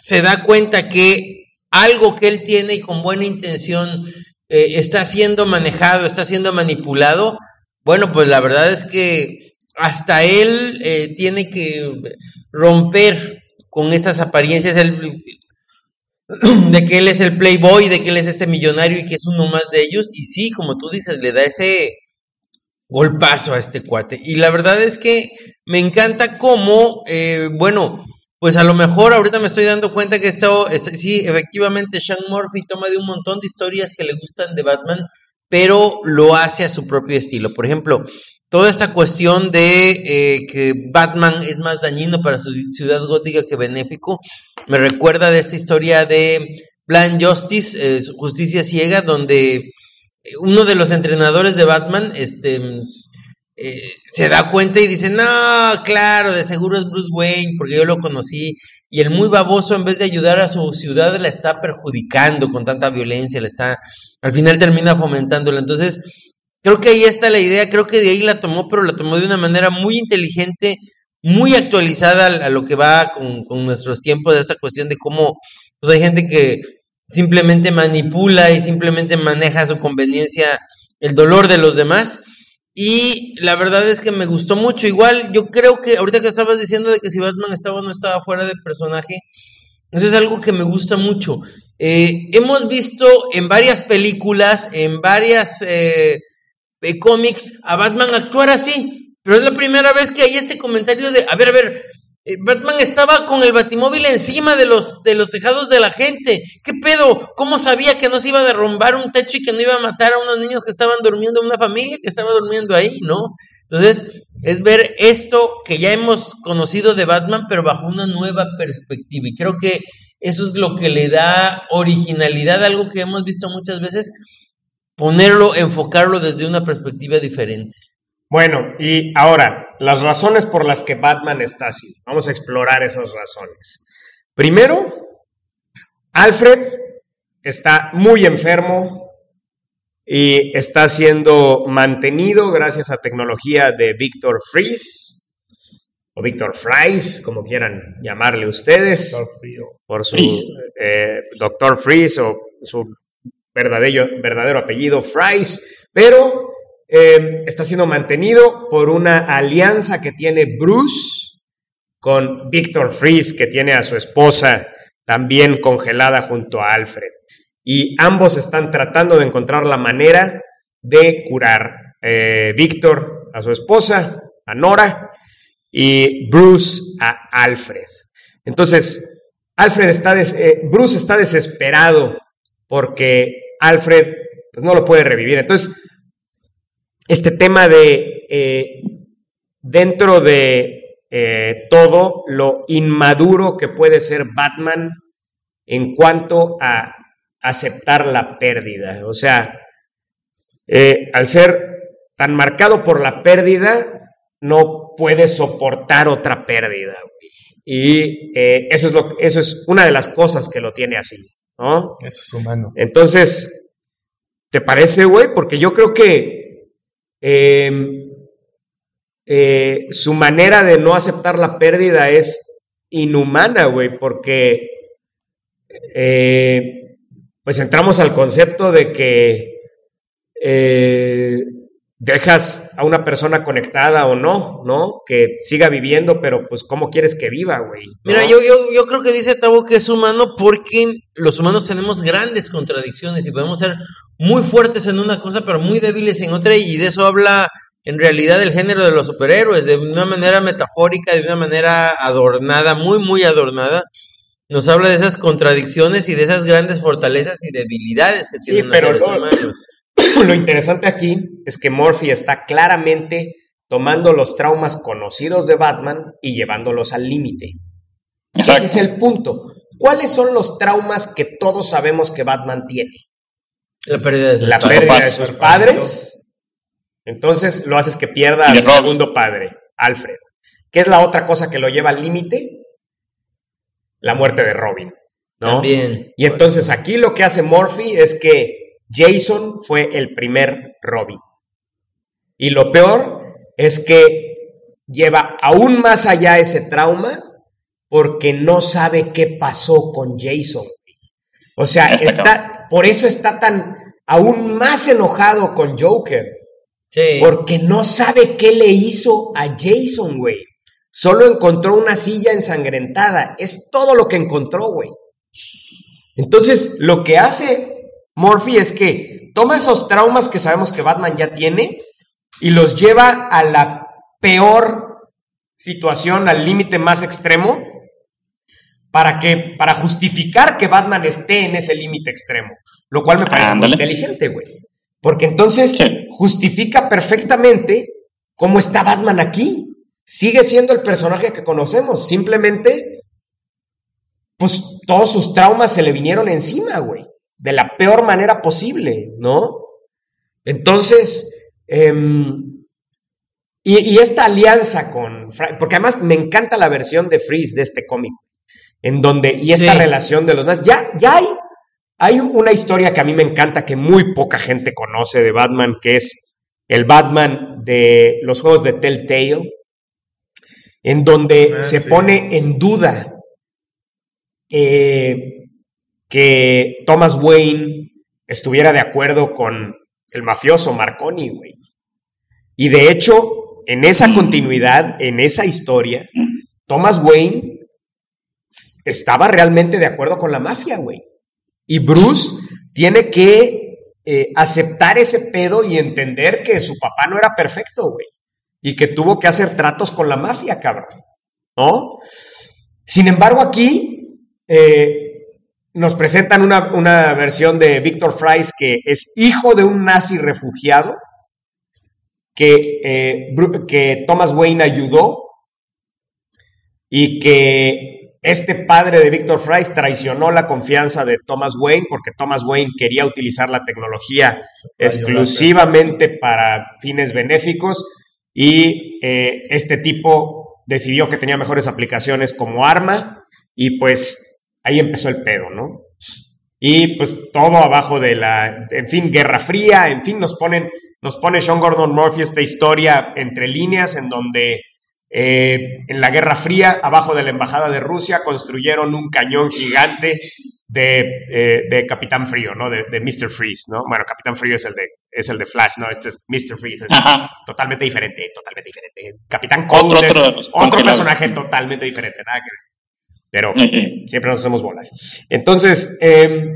se da cuenta que algo que él tiene y con buena intención eh, está siendo manejado, está siendo manipulado, bueno, pues la verdad es que hasta él eh, tiene que romper con esas apariencias. De que él es el playboy, de que él es este millonario y que es uno más de ellos. Y sí, como tú dices, le da ese golpazo a este cuate. Y la verdad es que me encanta cómo, eh, bueno, pues a lo mejor ahorita me estoy dando cuenta que esto, este- sí, efectivamente, Sean Murphy toma de un montón de historias que le gustan de Batman, pero lo hace a su propio estilo. Por ejemplo, toda esta cuestión de eh, que Batman es más dañino para su ciudad gótica que benéfico, me recuerda de esta historia de Blind Justice, eh, Justicia Ciega, donde uno de los entrenadores de Batman, este, eh, se da cuenta y dice, no, claro, de seguro es Bruce Wayne, porque yo lo conocí, y el muy baboso, en vez de ayudar a su ciudad, la está perjudicando con tanta violencia, la está, al final termina fomentándola. Entonces, creo que ahí está la idea, creo que de ahí la tomó, pero la tomó de una manera muy inteligente, muy actualizada a, lo que va con, con nuestros tiempos, de esta cuestión de cómo, pues hay gente que simplemente manipula y simplemente maneja a su conveniencia el dolor de los demás. Y la verdad es que me gustó mucho. Igual, yo creo que ahorita que estabas diciendo de que si Batman estaba o no estaba fuera de personaje, eso es algo que me gusta mucho. Eh, hemos visto en varias películas, en varias eh, eh, cómics, a Batman actuar así. Pero es la primera vez que hay este comentario de, a ver, a ver, eh, Batman estaba con el batimóvil encima de los, de los tejados de la gente. ¿Qué pedo? ¿Cómo sabía que no se iba a derrumbar un techo y que no iba a matar a unos niños que estaban durmiendo, una familia que estaba durmiendo ahí, ¿no? Entonces, es ver esto que ya hemos conocido de Batman, pero bajo una nueva perspectiva. Y creo que eso es lo que le da originalidad algo que hemos visto muchas veces, ponerlo, enfocarlo desde una perspectiva diferente. Bueno, y ahora, las razones por las que Batman está así. Vamos a explorar esas razones. Primero, Alfred está muy enfermo y está siendo mantenido gracias a tecnología de Victor Fries o Victor Fries, como quieran llamarle ustedes, Doctor Frío. por su eh, Doctor Fries o su verdadero, verdadero apellido Fries, pero eh, está siendo mantenido por una alianza que tiene Bruce con Victor Fries, que tiene a su esposa también congelada junto a Alfred. Y ambos están tratando de encontrar la manera de curar eh, Víctor a su esposa, a Nora, y Bruce a Alfred. Entonces, Alfred está des- eh, Bruce está desesperado porque Alfred pues, no lo puede revivir. Entonces, este tema de eh, dentro de eh, todo lo inmaduro que puede ser Batman en cuanto a aceptar la pérdida. O sea, eh, al ser tan marcado por la pérdida, no puede soportar otra pérdida. Y eso, es lo, eso es una de las cosas que lo tiene así, ¿no? Eso es humano. Entonces, ¿te parece, güey? Porque yo creo que eh, eh, su manera de no aceptar la pérdida es inhumana, güey, porque eh, pues entramos al concepto de que eh, dejas a una persona conectada o no, ¿no? Que siga viviendo, pero pues ¿cómo quieres que viva, güey? ¿no? Mira, yo, yo, yo creo que dice Tabo que es humano porque los humanos tenemos grandes contradicciones y podemos ser muy fuertes en una cosa, pero muy débiles en otra, y de eso habla en realidad el género de los superhéroes, de una manera metafórica, de una manera adornada, muy, muy adornada. Nos habla de esas contradicciones y de esas grandes fortalezas y debilidades que Sí, tienen los seres no- humanos. <coughs> Lo interesante aquí es que Murphy está claramente tomando los traumas conocidos de Batman y llevándolos al límite. Ese es el punto. ¿Cuáles son los traumas que todos sabemos que Batman tiene? La pérdida de sus La padres. pérdida de sus padres. Entonces lo haces que pierda a su segundo padre, Alfred. ¿Qué es la otra cosa que lo lleva al límite? La muerte de Robin. ¿no? También. Y entonces aquí lo que hace Murphy es que Jason fue el primer Robin. Y lo peor es que lleva aún más allá ese trauma porque no sabe qué pasó con Jason. O sea, <laughs> está, por eso está tan aún más enojado con Joker, Sí. porque no sabe qué le hizo a Jason, güey. Solo encontró una silla ensangrentada. Es todo lo que encontró, güey. Entonces, lo que hace Murphy es que toma esos traumas que sabemos que Batman ya tiene y los lleva a la peor situación, al límite más extremo, para que para justificar que Batman esté en ese límite extremo, lo cual me parece muy inteligente, güey. Porque entonces Sí. justifica perfectamente cómo está Batman aquí. Sigue siendo el personaje que conocemos, simplemente pues todos sus traumas se le vinieron encima, güey, de la peor manera posible, ¿no? Entonces, em, y, y esta alianza con, porque además me encanta la versión de Freeze de este cómic, en donde, y esta Sí. relación de los nazis, ya, ya hay, hay una historia que a mí me encanta, que muy poca gente conoce de Batman, que es el Batman de los juegos de Telltale, en donde Ah, se sí. pone en duda eh, que Thomas Wayne estuviera de acuerdo con el mafioso Marconi, güey. Y de hecho, en esa continuidad, en esa historia, Thomas Wayne estaba realmente de acuerdo con la mafia, güey. Y Bruce tiene que eh, aceptar ese pedo y entender que su papá no era perfecto, güey. Y que tuvo que hacer tratos con la mafia, cabrón. ¿No? Sin embargo, aquí eh, nos presentan una, una versión de Victor Fries que es hijo de un nazi refugiado que, eh, que Thomas Wayne ayudó y que este padre de Victor Fries traicionó la confianza de Thomas Wayne porque Thomas Wayne quería utilizar la tecnología exclusivamente para fines benéficos y eh, este tipo decidió que tenía mejores aplicaciones como arma y pues ahí empezó el pedo, ¿no? Y pues todo abajo de la, en fin, Guerra Fría, en fin, nos ponen, nos pone Sean Gordon Murphy esta historia entre líneas en donde eh, en la Guerra Fría, abajo de la Embajada de Rusia, construyeron un cañón gigante de, eh, de Capitán Frío, ¿no? De, de Mr. Freeze, ¿no? Bueno, Capitán Frío es el de, es el de Flash, ¿no? Este es Mr. Freeze, es Ajá. totalmente diferente, totalmente diferente. Capitán Cold Otro- es otro- personaje totalmente diferente, nada que ver. Pero siempre nos hacemos bolas. Entonces, eh,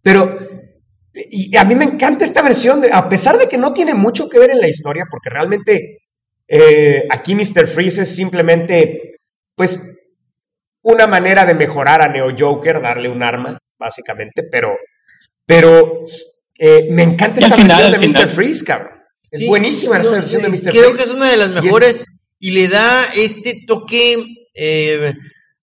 pero y a mí me encanta esta versión, de- a pesar de que no tiene mucho que ver en la historia, porque realmente eh, aquí Mr. Freeze es simplemente, pues, una manera de mejorar a Neo Joker, darle un arma, básicamente, pero, pero eh, me encanta esta final, versión de Mr. Freeze, cabrón. Es Sí, buenísima no, esta versión sí, de Mr. Creo Freeze. que es una de las Y es- mejores y le da este toque, eh,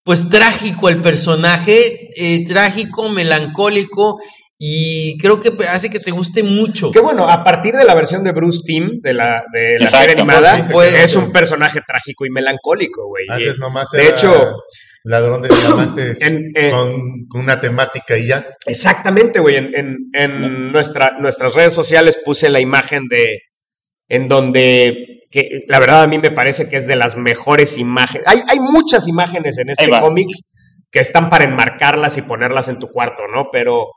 pues trágico al personaje, eh, trágico, melancólico y creo que hace que te guste mucho. Que bueno, a partir de la versión de Bruce Timm, de la, de serie animada, Sí, pues, es un personaje trágico y melancólico, güey. Antes nomás de era hecho- ladrón de diamantes En- eh, con, con una temática y ya. Exactamente, güey. En, en- en nuestra, nuestras redes sociales puse la imagen de. En donde. Que la verdad a mí me parece que es de las mejores imágenes. Hay, hay muchas imágenes en este cómic que están para enmarcarlas y ponerlas en tu cuarto, ¿no? Pero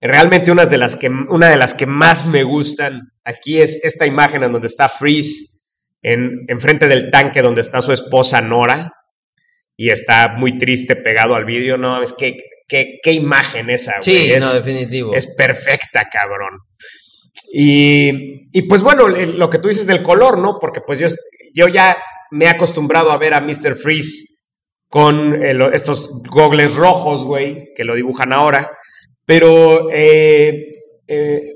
realmente una de las que, una de las que más me gustan aquí es esta imagen en donde está Freeze en, enfrente del tanque donde está su esposa Nora y está muy triste pegado al vídeo, ¿no? Es que qué, qué imagen esa, güey. Sí, es, no, definitivo. es perfecta, cabrón. Y, y pues bueno, lo que tú dices del color, ¿no? Porque pues yo, yo ya me he acostumbrado a ver a Mr. Freeze con eh, estos gogles rojos, güey, que lo dibujan ahora. Pero eh, eh,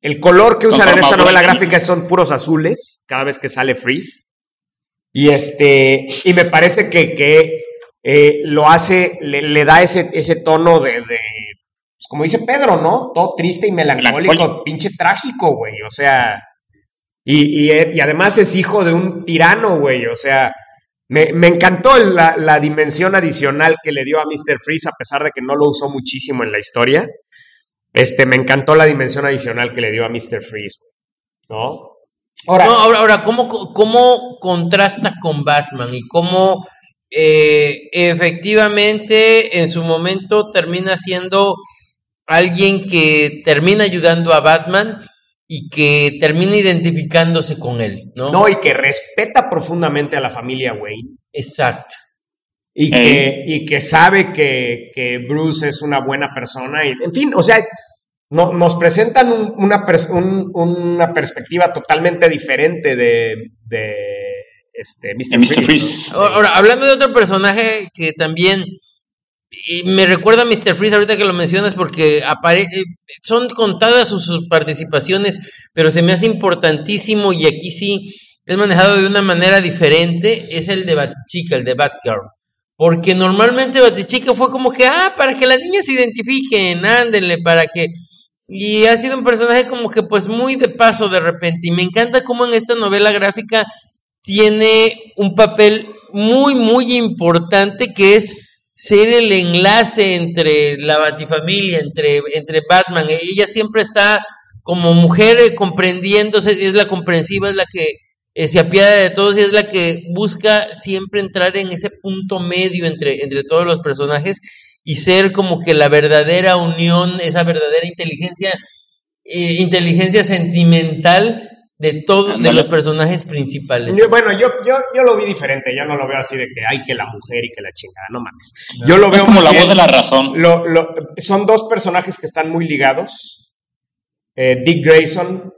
el color que usan en esta novela gráfica son puros azules cada vez que sale Freeze. Y este, y me parece que, que lo hace, le, da ese, ese tono de, de pues, como dice Pedro, ¿no? Todo triste y melancólico, pinche trágico, güey. O sea, y, y, además es hijo de un tirano, güey. O sea, me, me encantó la, la, dimensión adicional que le dio a Mr. Freeze, a pesar de que no lo usó muchísimo en la historia. Este, me encantó la dimensión adicional que le dio a Mr. Freeze, ¿no? Ahora, ahora, ahora ¿cómo, ¿cómo contrasta con Batman y cómo eh, efectivamente en su momento termina siendo alguien que termina ayudando a Batman y que termina identificándose con él, ¿no? No, y que respeta profundamente a la familia Wayne. Exacto. Y, que, y que sabe que, que, Bruce es una buena persona. Y, en fin, o sea, no, nos presentan una, una perspectiva totalmente diferente de, de este, Mr. Freeze. Ahora, hablando de otro personaje que también y me recuerda a Mr. Freeze ahorita que lo mencionas porque aparece, son contadas sus, participaciones, pero se me hace importantísimo y aquí sí es manejado de una manera diferente, es el de Batichica, el de Batgirl. Porque normalmente Batichica fue como que, ah, para que las niñas se identifiquen, ándenle, para que... Y ha sido un personaje como que pues muy de paso de repente. Y me encanta cómo en esta novela gráfica tiene un papel muy, muy importante que es ser el enlace entre la Batifamilia, entre, entre Batman. Ella siempre está como mujer eh, comprendiéndose, es la comprensiva, es la que eh, se apiada de todos y es la que busca siempre entrar en ese punto medio entre, entre todos los personajes y ser como que la verdadera unión, esa verdadera inteligencia, eh, inteligencia sentimental de todos de los personajes principales. bueno, yo, yo, yo lo vi diferente, yo no lo veo así de que hay que la mujer y que la chingada, no mames. Yo lo veo como la voz de la razón. son dos personajes que están muy ligados. Eh, Dick Grayson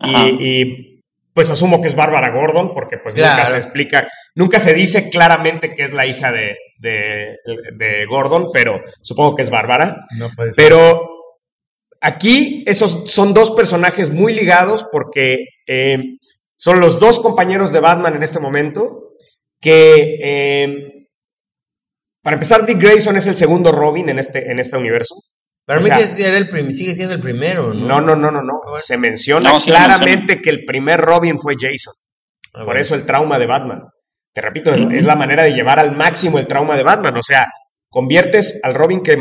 y, pues asumo que es Bárbara Gordon, porque pues nunca se explica, nunca se dice claramente que es la hija de, de, Gordon, pero supongo que es Bárbara. No puede ser. Pero Aquí esos son dos personajes muy ligados porque eh, son los dos compañeros de Batman en este momento que, eh, para empezar, Dick Grayson es el segundo Robin en este, en este universo. Para mí sigue siendo el primero, ¿no? No, no, no, no, Se menciona claramente que el primer Robin fue Jason. Ah, Por eso el trauma de Batman. Te repito, es la manera de llevar al máximo el trauma de Batman. O sea, conviertes al Robin que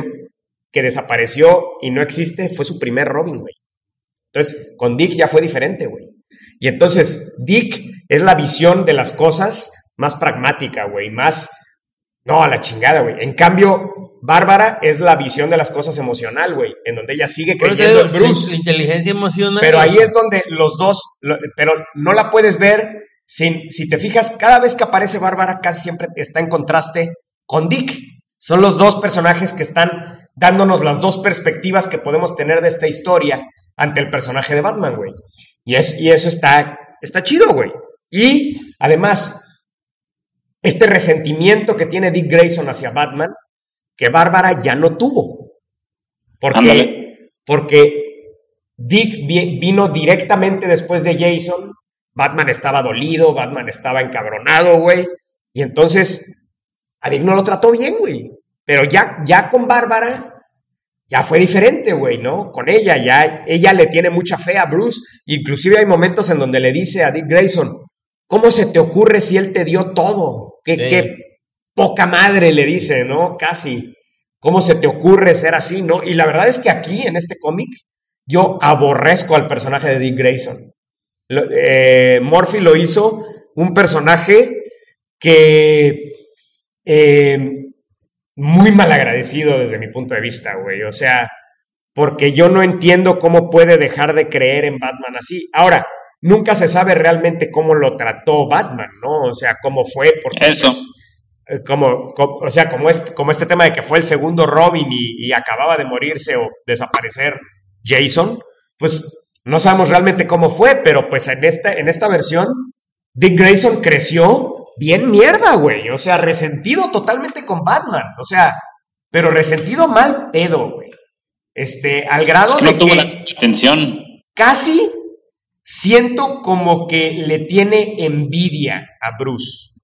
que desapareció y no existe, fue su primer Robin, güey. Entonces, con Dick ya fue diferente, güey. Y entonces, Dick es la visión de las cosas más pragmática, güey, más... No, a la chingada, güey. En cambio, Bárbara es la visión de las cosas emocional, güey, en donde ella sigue creyendo en Bruce. inteligencia emocional. Pero ahí es donde los dos, pero no la puedes ver sin, si te fijas, cada vez que aparece Bárbara casi siempre está en contraste con Dick. Son los dos personajes que están dándonos las dos perspectivas que podemos tener de esta historia ante el personaje de Batman, güey. Y, es, y eso está, está chido, güey. Y además, este resentimiento que tiene Dick Grayson hacia Batman, que Bárbara ya no tuvo. Porque, porque Dick vino directamente después de Jason, Batman estaba dolido, Batman estaba encabronado, güey. Y entonces a Dick no lo trató bien, güey. Pero ya, ya con Bárbara, ya fue diferente, güey, ¿no? Con ella, ya ella le tiene mucha fe a Bruce. Inclusive hay momentos en donde le dice a Dick Grayson, ¿cómo se te ocurre si él te dio todo? Qué, qué poca madre le dice, ¿no? Casi. ¿Cómo se te ocurre ser así, no? Y la verdad es que aquí, en este cómic, yo aborrezco al personaje de Dick Grayson. Eh, Murphy lo hizo un personaje que eh, muy mal agradecido desde mi punto de vista, güey. O sea, porque yo no entiendo cómo puede dejar de creer en Batman así. Ahora, nunca se sabe realmente cómo lo trató Batman, ¿no? O sea, cómo fue, porque... Eso. Eh, como, o sea, como este, como este tema de que fue el segundo Robin y, acababa de morirse o desaparecer Jason, pues No sabemos realmente cómo fue, pero pues en esta, en esta versión, Dick Grayson creció bien mierda, güey. O sea, resentido totalmente con Batman. O sea, pero resentido mal pedo, güey. Este, al grado No de tuvo que la atención. casi siento como que le tiene envidia a Bruce.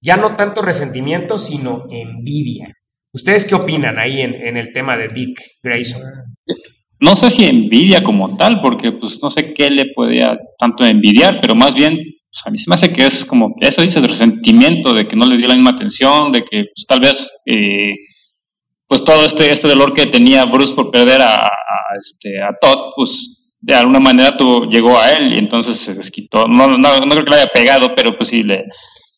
Ya no tanto resentimiento, sino envidia. ¿Ustedes qué opinan ahí en, en el tema de Dick Grayson? No sé si envidia como tal, porque pues no sé qué le podía tanto envidiar, pero más bien pues, a mí se me hace que es como, eso dice, resentimiento de que no le dio la misma atención, de que pues, tal vez eh, pues todo este, este dolor que tenía Bruce por perder a, a, este, a Todd, pues de alguna manera tu, llegó a él y entonces se desquitó. No, no, no creo que le haya pegado, pero pues sí le,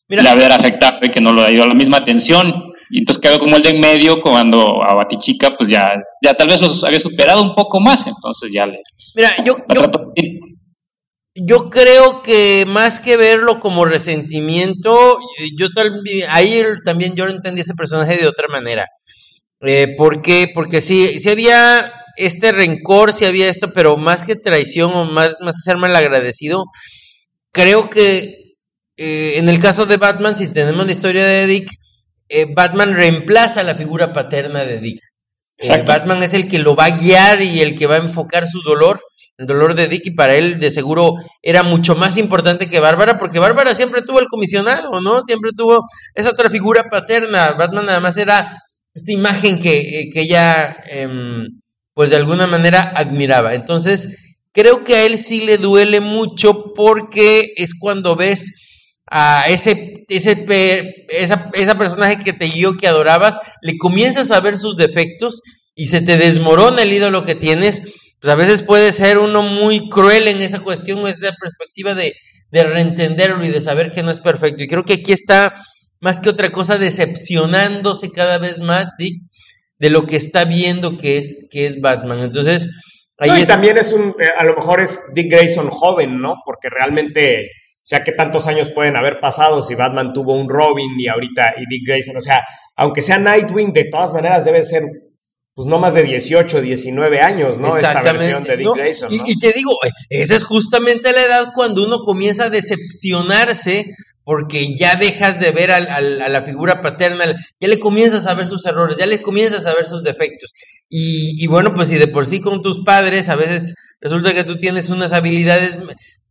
Mira. le haber afectado y que no le dio la misma atención. Y entonces quedó como el de en medio cuando a Batichica pues ya, ya tal vez los había superado un poco más, entonces ya le... Mira, yo. Yo creo que más que verlo como resentimiento, eh, yo tal, ahí también yo entendí ese personaje de otra manera. Eh, ¿Por qué? Porque sí, sí había este rencor, sí había esto, pero más que traición o más, más ser malagradecido, creo que eh, en el caso de Batman, si tenemos la historia de Dick, eh, Batman reemplaza la figura paterna de Dick. Batman es el que lo va a guiar y el que va a enfocar su dolor, el dolor de Dick, y para él de seguro era mucho más importante que Bárbara, porque Bárbara siempre tuvo el comisionado, ¿no? Siempre tuvo esa otra figura paterna. Batman nada más era esta imagen que, eh, que ella, em, pues de alguna manera admiraba. Entonces, creo que a él sí le duele mucho porque es cuando ves a ese, ese esa, esa personaje que te yo que adorabas, le comienzas a ver sus defectos y se te desmorona el ídolo que tienes. Pues a veces puede ser uno muy cruel en esa cuestión, esa perspectiva de, de reentenderlo y de saber que no es perfecto. Y creo que aquí está más que otra cosa decepcionándose cada vez más Dick de lo que está viendo que es, que es Batman. Entonces, ahí No, y es- también es un, eh, a lo mejor es Dick Grayson joven, ¿no? Porque realmente, o sea, ¿qué tantos años pueden haber pasado si Batman tuvo un Robin y ahorita y Dick Grayson? O sea, aunque sea Nightwing, de todas maneras debe ser, pues no más de 18, 19 años, ¿no? Esta versión de Dick ¿no? Grayson, Y, ¿no? y te digo, eh, esa es justamente la edad cuando uno comienza a decepcionarse porque ya dejas de ver al- al- a la figura paterna, ya le comienzas a ver sus errores, ya le comienzas a ver sus defectos. Y, y bueno, pues si de por sí con tus padres a veces resulta que tú tienes unas habilidades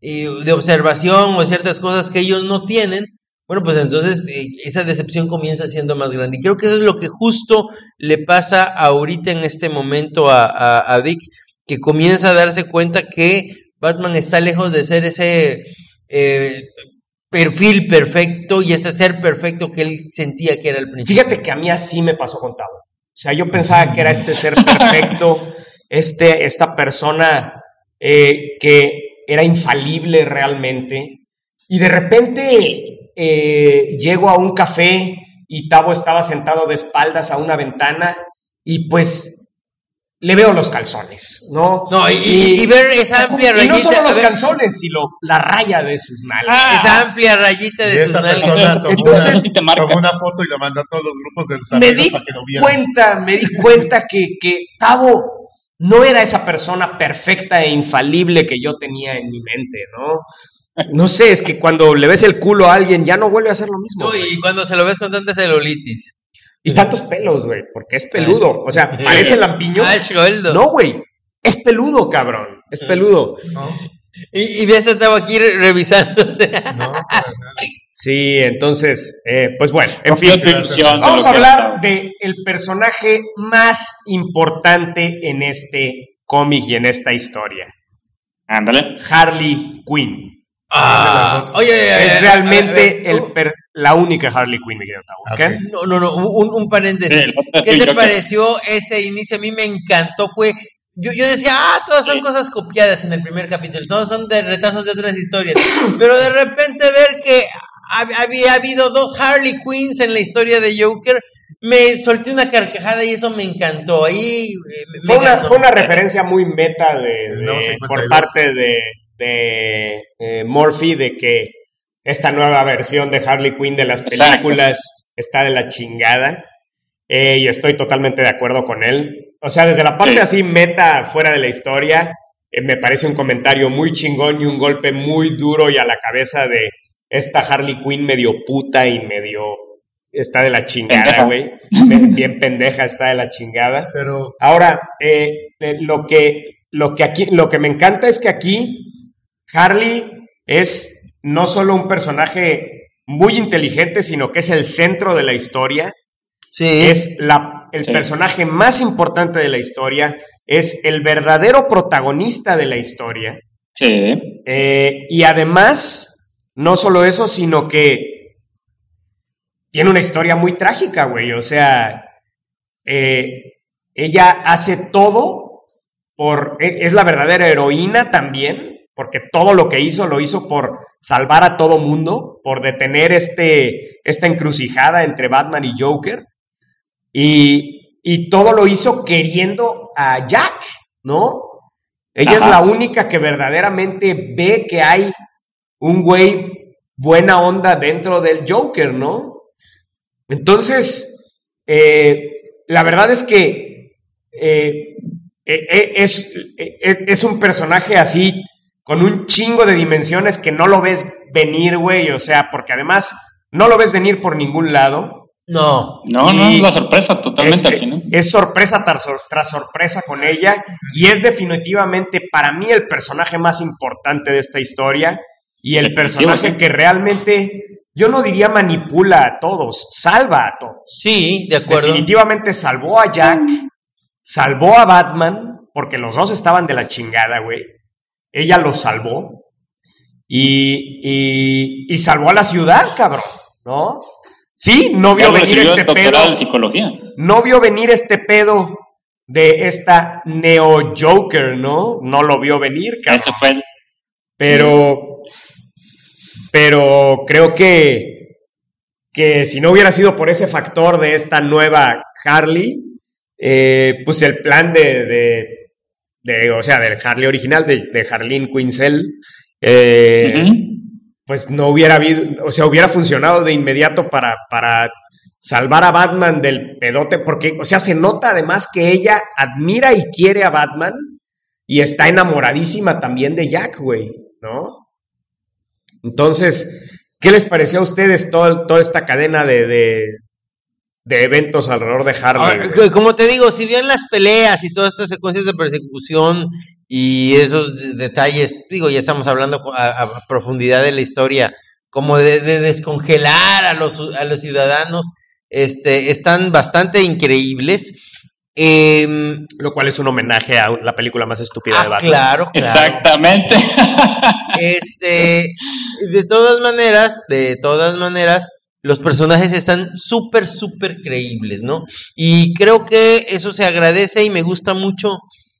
eh, de observación o ciertas cosas que ellos no tienen, bueno, pues entonces eh, esa decepción comienza siendo más grande. Y creo que eso es lo que justo le pasa ahorita en este momento a, a, a Dick, que comienza a darse cuenta que Batman está lejos de ser ese eh, perfil perfecto y este ser perfecto que él sentía que era el principio. Fíjate que a mí así me pasó con Tavo. O sea, yo pensaba que era este ser perfecto, <laughs> este, esta persona eh, que era infalible realmente. Y de repente eh, llego a un café y Tavo estaba sentado de espaldas a una ventana y pues le veo los calzones, ¿no? No, y, y- y ver esa <laughs> amplia Y no rayita, solo los ver, calzones, sino la raya de sus nalgas. esa amplia rayita Y de sus esa nalgas. persona tomó, Entonces, una, sí te marca. tomó una foto y la mandó a todos los grupos de los me amigos di para que lo vieran. cuenta, me di cuenta que, que Tavo no era esa persona perfecta e infalible que yo tenía en mi mente, ¿no? No sé, es que cuando le ves el culo a alguien ya no vuelve a hacer lo mismo. No, y cuando se lo ves con tanta celulitis. Y tantos pelos, güey, porque es peludo. O sea, <laughs> parece Goldberg. No, güey, es peludo, cabrón. Es peludo. No, Y, y ves estaba aquí re- revisándose. no. Sí, entonces, eh, pues bueno, en fin. Vamos a hablar era. de el personaje más importante en este cómic y en esta historia, Ándale. Harley Quinn. Ah, oye, oye, oye, Es a ver, realmente a ver, el per- la única Harley Quinn, ¿ok? Ok. No, no, no, un, un paréntesis. ¿Qué te pareció ese inicio? A mí me encantó. Fue. Yo, yo decía, ah, todas son Sí. cosas copiadas en el primer capítulo, todos son de retazos de otras historias. <laughs> Pero de repente ver que hab- había habido dos Harley Quinns en la historia de Joker, me solté una carcajada y eso me encantó. Ahí eh, me Fue una, fue una referencia muy meta de, de- por 52. parte de, de, eh, Murphy de que esta nueva versión de Harley Quinn de las Exacto. películas está de la chingada. eh, y estoy totalmente de acuerdo con él. O sea, desde la parte Sí. así meta fuera de la historia, eh, me parece un comentario muy chingón y un golpe muy duro y a la cabeza de esta Harley Quinn medio puta y medio está de la chingada, güey. Bien pendeja está de la chingada. Pero Ahora, eh, eh, lo que lo que aquí lo que me encanta es que aquí Harley es no solo un personaje muy inteligente, sino que es el centro de la historia. Sí. Es la, el Sí. personaje más importante de la historia, es el verdadero protagonista de la historia. Sí. Eh, y además, no solo eso, sino que tiene una historia muy trágica, güey. O sea, eh, ella hace todo por. e- Es la verdadera heroína también, porque todo lo que hizo lo hizo por salvar a todo mundo, por detener este, esta encrucijada entre Batman y Joker. Y, y todo lo hizo queriendo a Jack, ¿no? Ella es la única que verdaderamente ve que hay un güey buena onda dentro del Joker, ¿no? Entonces, eh, la verdad es que eh, eh, eh, es, eh, es un personaje así, con un chingo de dimensiones que no lo ves venir, güey, o sea, porque además no lo ves venir por ningún lado. No. No, no, es la sorpresa totalmente al final. es sorpresa tras, sor- tras sorpresa con ella y es definitivamente para mí el personaje más importante de esta historia y el personaje que realmente, yo no diría manipula a todos, salva a todos. Sí, de acuerdo. Definitivamente salvó a Jack, salvó a Batman, porque los dos estaban de la chingada, güey. Ella los salvó y, y, y salvó a la ciudad, cabrón, ¿no? Sí, no vio venir este pedo en psicología. no vio venir este pedo de esta Neo Joker, ¿no? No lo vio venir, cabrón. Ese fue Pero, pero creo que, que si no hubiera sido por ese factor de esta nueva Harley, eh, pues el plan de, de, de, o sea, del Harley original, de, de Harleen Quinzel, eh, pues no hubiera habido, o sea, hubiera funcionado de inmediato para, para salvar a Batman del pedote, porque, o sea, se nota además que ella admira y quiere a Batman y está enamoradísima también de Jack, güey, ¿no? Entonces, ¿qué les pareció a ustedes todo- toda esta cadena de, de, de eventos alrededor de Harley? Ahora, como te digo, si bien las peleas y todas estas secuencias de persecución y esos de- detalles, digo, ya estamos hablando a, a profundidad de la historia, como de, de descongelar a los, a los ciudadanos, este, están bastante increíbles. Em, Lo cual es un homenaje a la película más estúpida de ah, Batman. claro, claro. Exactamente. <laughs> Este, de todas maneras, de todas maneras, los personajes están súper, súper creíbles, ¿no? Y creo que eso se agradece y me gusta mucho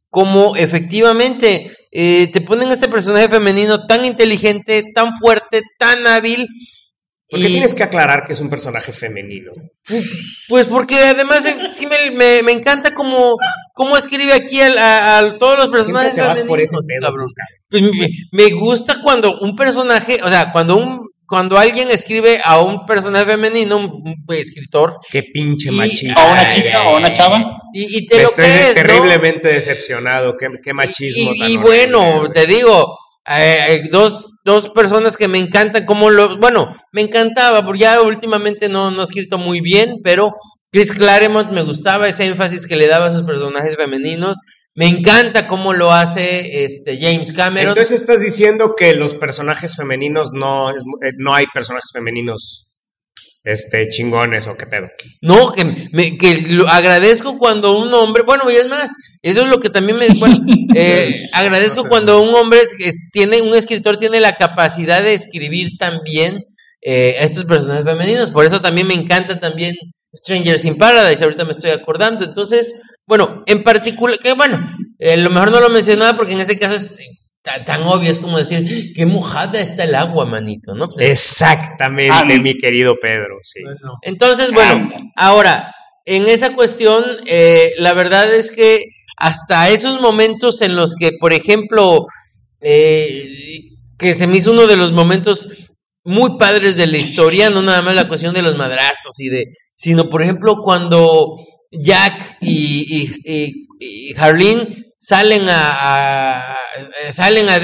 como efectivamente eh, te ponen este personaje femenino tan inteligente, tan fuerte, tan hábil. Porque y- tienes que aclarar que es un personaje femenino. Pues porque además sí me, me- me encanta cómo, cómo escribe aquí a, a todos los personajes Siempre te vas por ese femeninos, pedo, cabrón. Pues me, me gusta cuando un personaje, o sea, cuando un cuando alguien escribe a un personaje femenino, un, un escritor, Qué pinche Y- machista. O una chica o una chava. y, y te lo Estoy crees, ¿no? terriblemente decepcionado. Qué, qué machismo. Y, tan y horrible, bueno, te digo, eh, eh, dos, dos personas que me encantan, como lo, bueno, me encantaba, porque ya últimamente no, no ha escrito muy bien, pero Chris Claremont me gustaba ese énfasis que le daba a sus personajes femeninos. Me encanta cómo lo hace este James Cameron. Entonces estás diciendo que los personajes femeninos no, eh, no hay personajes femeninos este, chingones o qué pedo. No, que, me, que lo agradezco cuando un hombre, bueno, y es más, eso es lo que también me, bueno, <laughs> eh, agradezco No sé. cuando un hombre es- tiene, un escritor tiene la capacidad de escribir también eh, a estos personajes femeninos, por eso también me encanta también Strangers in Paradise, ahorita me estoy acordando, entonces, bueno, en particular, que bueno, eh, lo mejor no lo mencionaba porque en ese caso es ta- tan obvio, es como decir, qué mojada está el agua, manito, ¿no? Exactamente, Ah, mi querido Pedro. Sí. Bueno, Entonces, bueno, Ándale. ahora, en esa cuestión, eh, la verdad es que hasta esos momentos en los que, por ejemplo, eh, que se me hizo uno de los momentos muy padres de la historia, no nada más la cuestión de los madrazos y de, sino por ejemplo cuando Jack y, y, y- y Harleen salen a, a- salen a,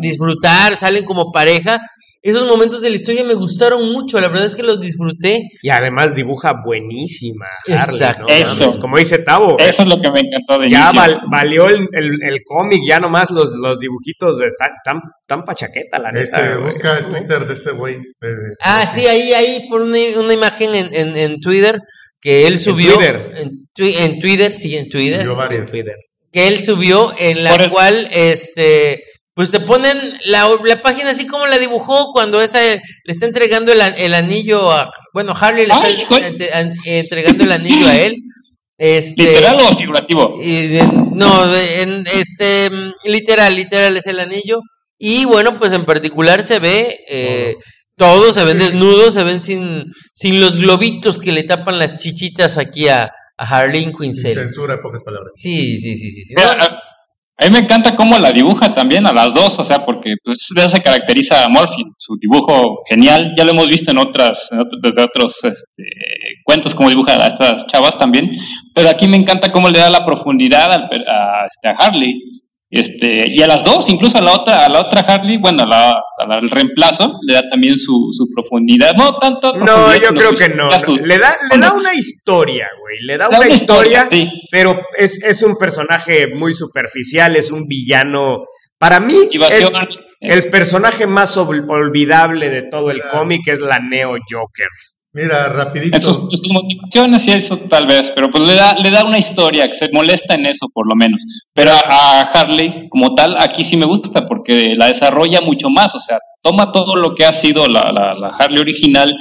disfrutar, salen como pareja. Esos momentos de la historia me gustaron mucho, la verdad es que los disfruté. Y además dibuja buenísima Harley, Exacto. ¿no? Eso. Como dice Tavo, Eso es lo que me encantó de ya val- valió el, el- el cómic, ya nomás los, los dibujitos están tan, tan pachaqueta, la neta. Este, güey. busca el Twitter de este güey. de- de- Ah, sí, ahí, ahí por una, una imagen en, en, en Twitter que él subió. Twitter? En, twi- en Twitter, sí, en Twitter. Subió varias. Twitter. que él subió en la Por el- cual este pues te ponen la, la página así como la dibujó cuando esa le está entregando el, an- el anillo a bueno Harley le Ay, está güey. ent- an- entregando el anillo a él este ¿Literal o figurativo? y, no en, este literal literal es el anillo y bueno pues en particular se ve eh, todos se ven desnudos se ven sin sin los globitos que le tapan las chichitas aquí a, a Harley Quinzel censura, en pocas palabras. sí sí sí sí, No, a, a mí me encanta cómo la dibuja también a las dos, o sea, porque pues, de eso se caracteriza a Morphy, su dibujo genial, ya lo hemos visto en otras, en otros- desde otros este, cuentos como dibuja a estas chavas también, pero aquí me encanta cómo le da la profundidad per- a, este, a Harley, este, y a las dos, incluso a la otra, a la otra Harley, bueno, a la, a la- al reemplazo, le da también su, su profundidad, no tanto No, yo creo su- que no. su- Le da, le da una historia, güey. Le da una historia, sí. pero es, es un personaje muy superficial, es un villano. Para mí, es el personaje más ol- olvidable de todo el Claro. cómic, es la Neo Joker. Mira, rapidito. motivaciones y eso tal vez, pero pues le da, le da una historia, que se molesta en eso por lo menos. Pero a, Harley como tal, aquí sí me gusta porque la desarrolla mucho más, o sea, toma todo lo que ha sido la, la, la Harley original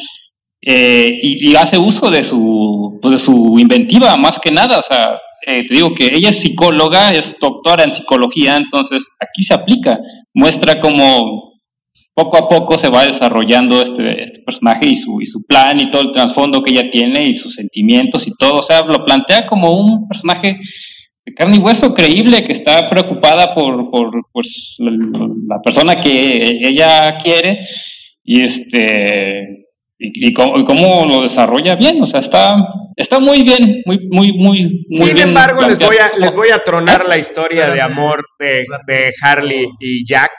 eh, y, y hace uso de su, pues, de su inventiva más que nada, o sea, eh, te digo que ella es psicóloga, es doctora en psicología, entonces aquí se aplica, muestra cómo poco a poco se va desarrollando este, este personaje y su, y su plan y todo el trasfondo que ella tiene y sus sentimientos y todo. O sea, lo plantea como un personaje de carne y hueso creíble que está preocupada por, por pues, la, la persona que ella quiere y este y, y cómo, y cómo lo desarrolla bien. O sea, está, está muy bien, muy, muy, muy, muy Sin bien embargo, les voy, a, les voy a tronar la historia de amor de, de Harley y Jack,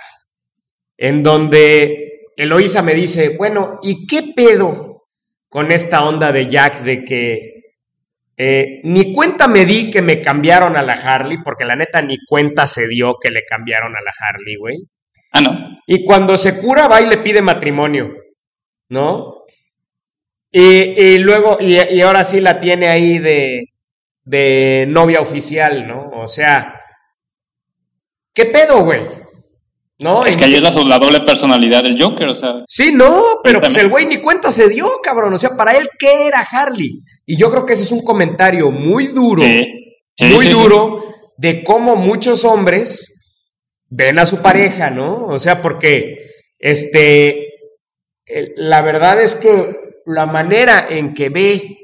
en donde Eloísa me dice, bueno, ¿y qué pedo con esta onda de Jack de que eh, ni cuenta me di que me cambiaron a la Harley, porque la neta ni cuenta se dio que le cambiaron a la Harley, güey? Ah, no. Y cuando se cura, va y le pide matrimonio, ¿no? Y, y luego, y, y ahora sí la tiene ahí de, de novia oficial, ¿no? O sea, ¿qué pedo, güey? ¿No? Es ¿En que ahí es la, la doble personalidad del Joker, o sea. Sí, no, pero pues el güey ni cuenta se dio, cabrón. O sea, para él, ¿qué era Harley? Y yo creo que ese es un comentario muy duro sí, sí, muy sí, duro de cómo muchos hombres ven a su pareja, ¿no? O sea, porque este la verdad es que la manera en que ve,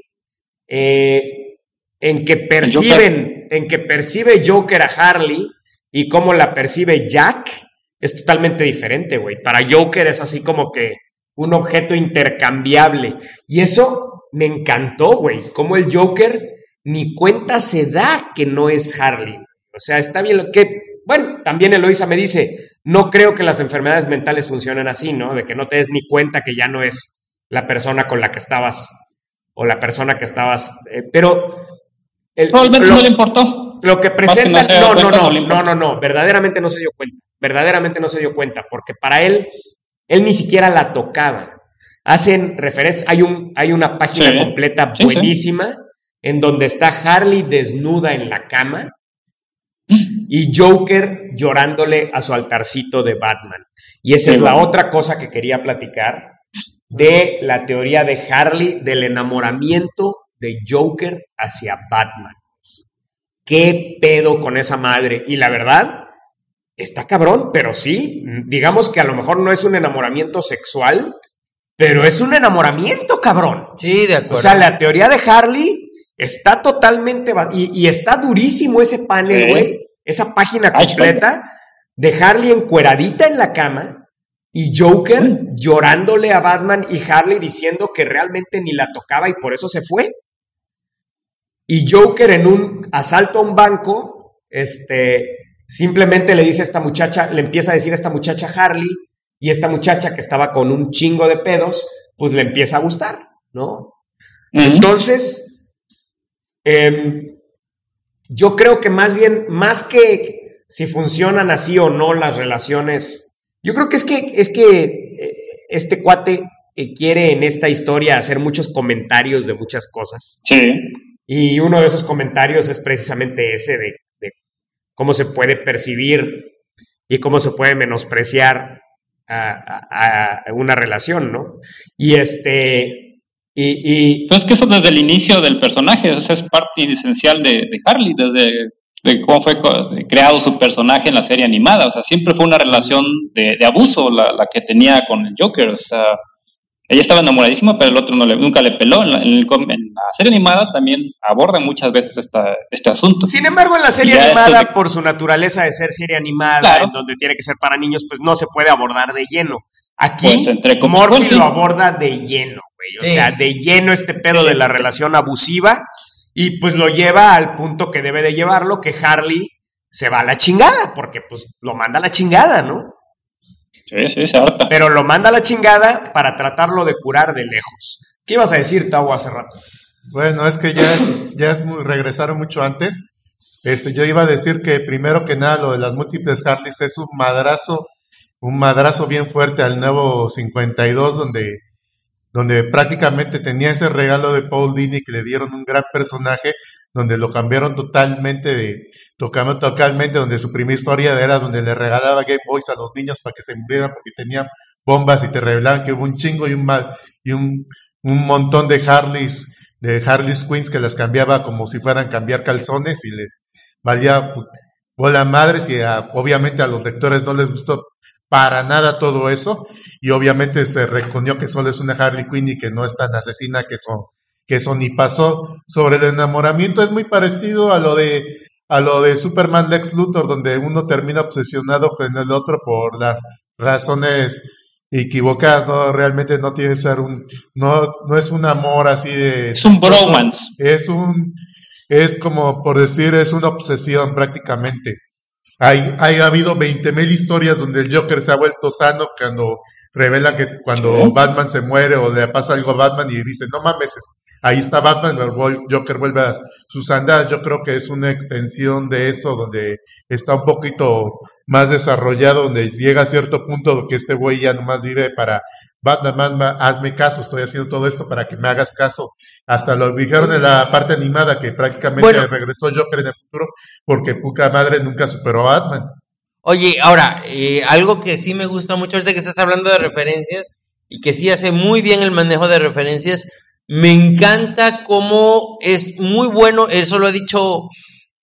eh, en que perciben, en que percibe Joker a Harley y cómo la percibe Jack es totalmente diferente, güey. Para Joker es así como que un objeto intercambiable. Y eso me encantó, güey. Como el Joker ni cuenta se da que no es Harley. O sea, está bien lo que... Bueno, también Eloisa me dice, no creo que las enfermedades mentales funcionen así, ¿no? De que no te des ni cuenta que ya no es la persona con la que estabas o la persona que estabas... eh, pero... el- Probablemente lo- no le importó. Lo que presentan, no no, no, no, no no, verdaderamente no se dio cuenta, verdaderamente no se dio cuenta, porque para él, él ni siquiera la tocaba. Hacen referencia, hay, un, hay una página Sí. completa Sí, sí. buenísima en donde está Harley desnuda en la cama y Joker llorándole a su altarcito de Batman. Y esa es la otra cosa que quería platicar de la teoría de Harley del enamoramiento de Joker hacia Batman. ¿Qué pedo con esa madre? Y la verdad, está cabrón, pero sí, digamos que a lo mejor no es un enamoramiento sexual, pero es un enamoramiento, cabrón. Sí, de O acuerdo. sea, la teoría de Harley está totalmente... Y, y está durísimo ese panel, güey. Esa página completa de Harley encueradita en la cama y Joker llorándole a Batman y Harley diciendo que realmente ni la tocaba y por eso se fue. Y Joker en un asalto a un banco este, simplemente le dice a esta muchacha, le empieza a decir a esta muchacha Harley, y esta muchacha que estaba con un chingo de pedos, pues le empieza a gustar, ¿no? Entonces, em, yo creo que más bien, más que si funcionan así o no las relaciones, yo creo que es que, es que eh, este cuate eh, quiere en esta historia hacer muchos comentarios de muchas cosas. Sí. Y uno de esos comentarios es precisamente ese de, cómo se puede percibir y cómo se puede menospreciar a, una relación, ¿no? Y este, y, Pues que eso desde el inicio del personaje, eso es parte esencial de, de Harley, desde de cómo fue creado su personaje en la serie animada, o sea, siempre fue una relación de, abuso la, la, que tenía con el Joker, o sea, ella estaba enamoradísima, pero el otro no le, nunca le peló. En la, serie animada también aborda muchas veces esta, este asunto. Sin embargo, en la serie animada, por su naturaleza de ser serie animada, en donde tiene que ser para niños, pues no se puede abordar de lleno. Aquí, pues, Morphy lo aborda de lleno, güey. O sea, de lleno este pedo de la relación abusiva y pues lo lleva al punto que debe de llevarlo, que Harley se va a la chingada, porque pues lo manda a la chingada, ¿no? Sí, sí, Pero lo manda a la chingada para tratarlo de curar de lejos. ¿Qué ibas a decir, Tau, hace rato? Bueno, es que ya es, ya es regresaron mucho antes. Este, yo iba a decir que primero que nada lo de las múltiples Harleys es un madrazo, un madrazo bien fuerte al nuevo 52, donde donde prácticamente tenía ese regalo de Paul Dini que le dieron un gran personaje, donde lo cambiaron totalmente de, tocando totalmente, donde su primera historia era donde le regalaba Game Boys a los niños para que se murieran porque tenían bombas y te revelaban que hubo un chingo y un mal, y un, un montón de Harleys, de Harleys Queens que las cambiaba como si fueran cambiar calzones y les valía bola madres y obviamente a los lectores no les gustó para nada todo eso y obviamente se reconoció que solo es una Harley Quinn y que no es tan asesina que eso, que eso ni pasó. Sobre el enamoramiento es muy parecido a lo de a lo de Superman Lex Luthor, donde uno termina obsesionado con el otro por las razones equivocadas, no realmente no tiene que ser un no no es un amor así de es un bromance. Es un es como por decir es una obsesión prácticamente. Hay, hay habido 20.000 historias donde el Joker se ha vuelto sano cuando revelan que cuando Batman se muere o le pasa algo a Batman y dice, no mames, ahí está Batman, el Joker vuelve a sus andadas. Yo creo que es una extensión de eso, donde está un poquito más desarrollado, donde llega a cierto punto que este güey ya nomás vive para Batman, hazme caso, estoy haciendo todo esto para que me hagas caso. Hasta lo dijeron en la parte animada que prácticamente regresó Joker en el futuro porque puta madre nunca superó a Batman. Oye, ahora, eh, algo que sí me gusta mucho ahorita que estás hablando de referencias y que sí hace muy bien el manejo de referencias, me encanta cómo es muy bueno, eso lo ha dicho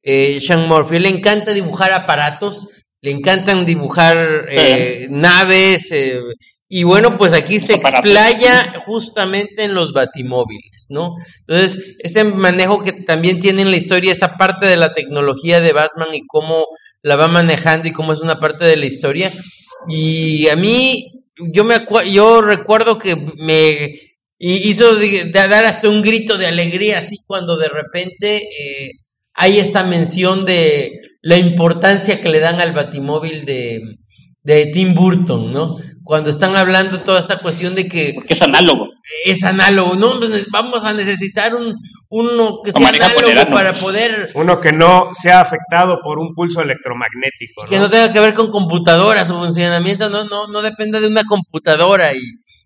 eh, Sean Murphy, le encanta dibujar aparatos, le encantan dibujar eh, naves, eh, y bueno, pues aquí se explaya justamente en los batimóviles, ¿no? Entonces, este manejo que también tiene en la historia, esta parte de la tecnología de Batman y cómo la va manejando y cómo es una parte de la historia. Y a mí, yo me yo recuerdo que me hizo dar hasta un grito de alegría, así cuando de repente eh, hay esta mención de la importancia que le dan al batimóvil de, de Tim Burton, ¿no? cuando están hablando toda esta cuestión de que... Porque es análogo. Es análogo, ¿no? Pues vamos a necesitar un, uno que sea análogo para poder... Uno que no sea afectado por un pulso electromagnético. ¿no? Que no tenga que ver con computadoras, su funcionamiento no, no, no depende de una computadora y,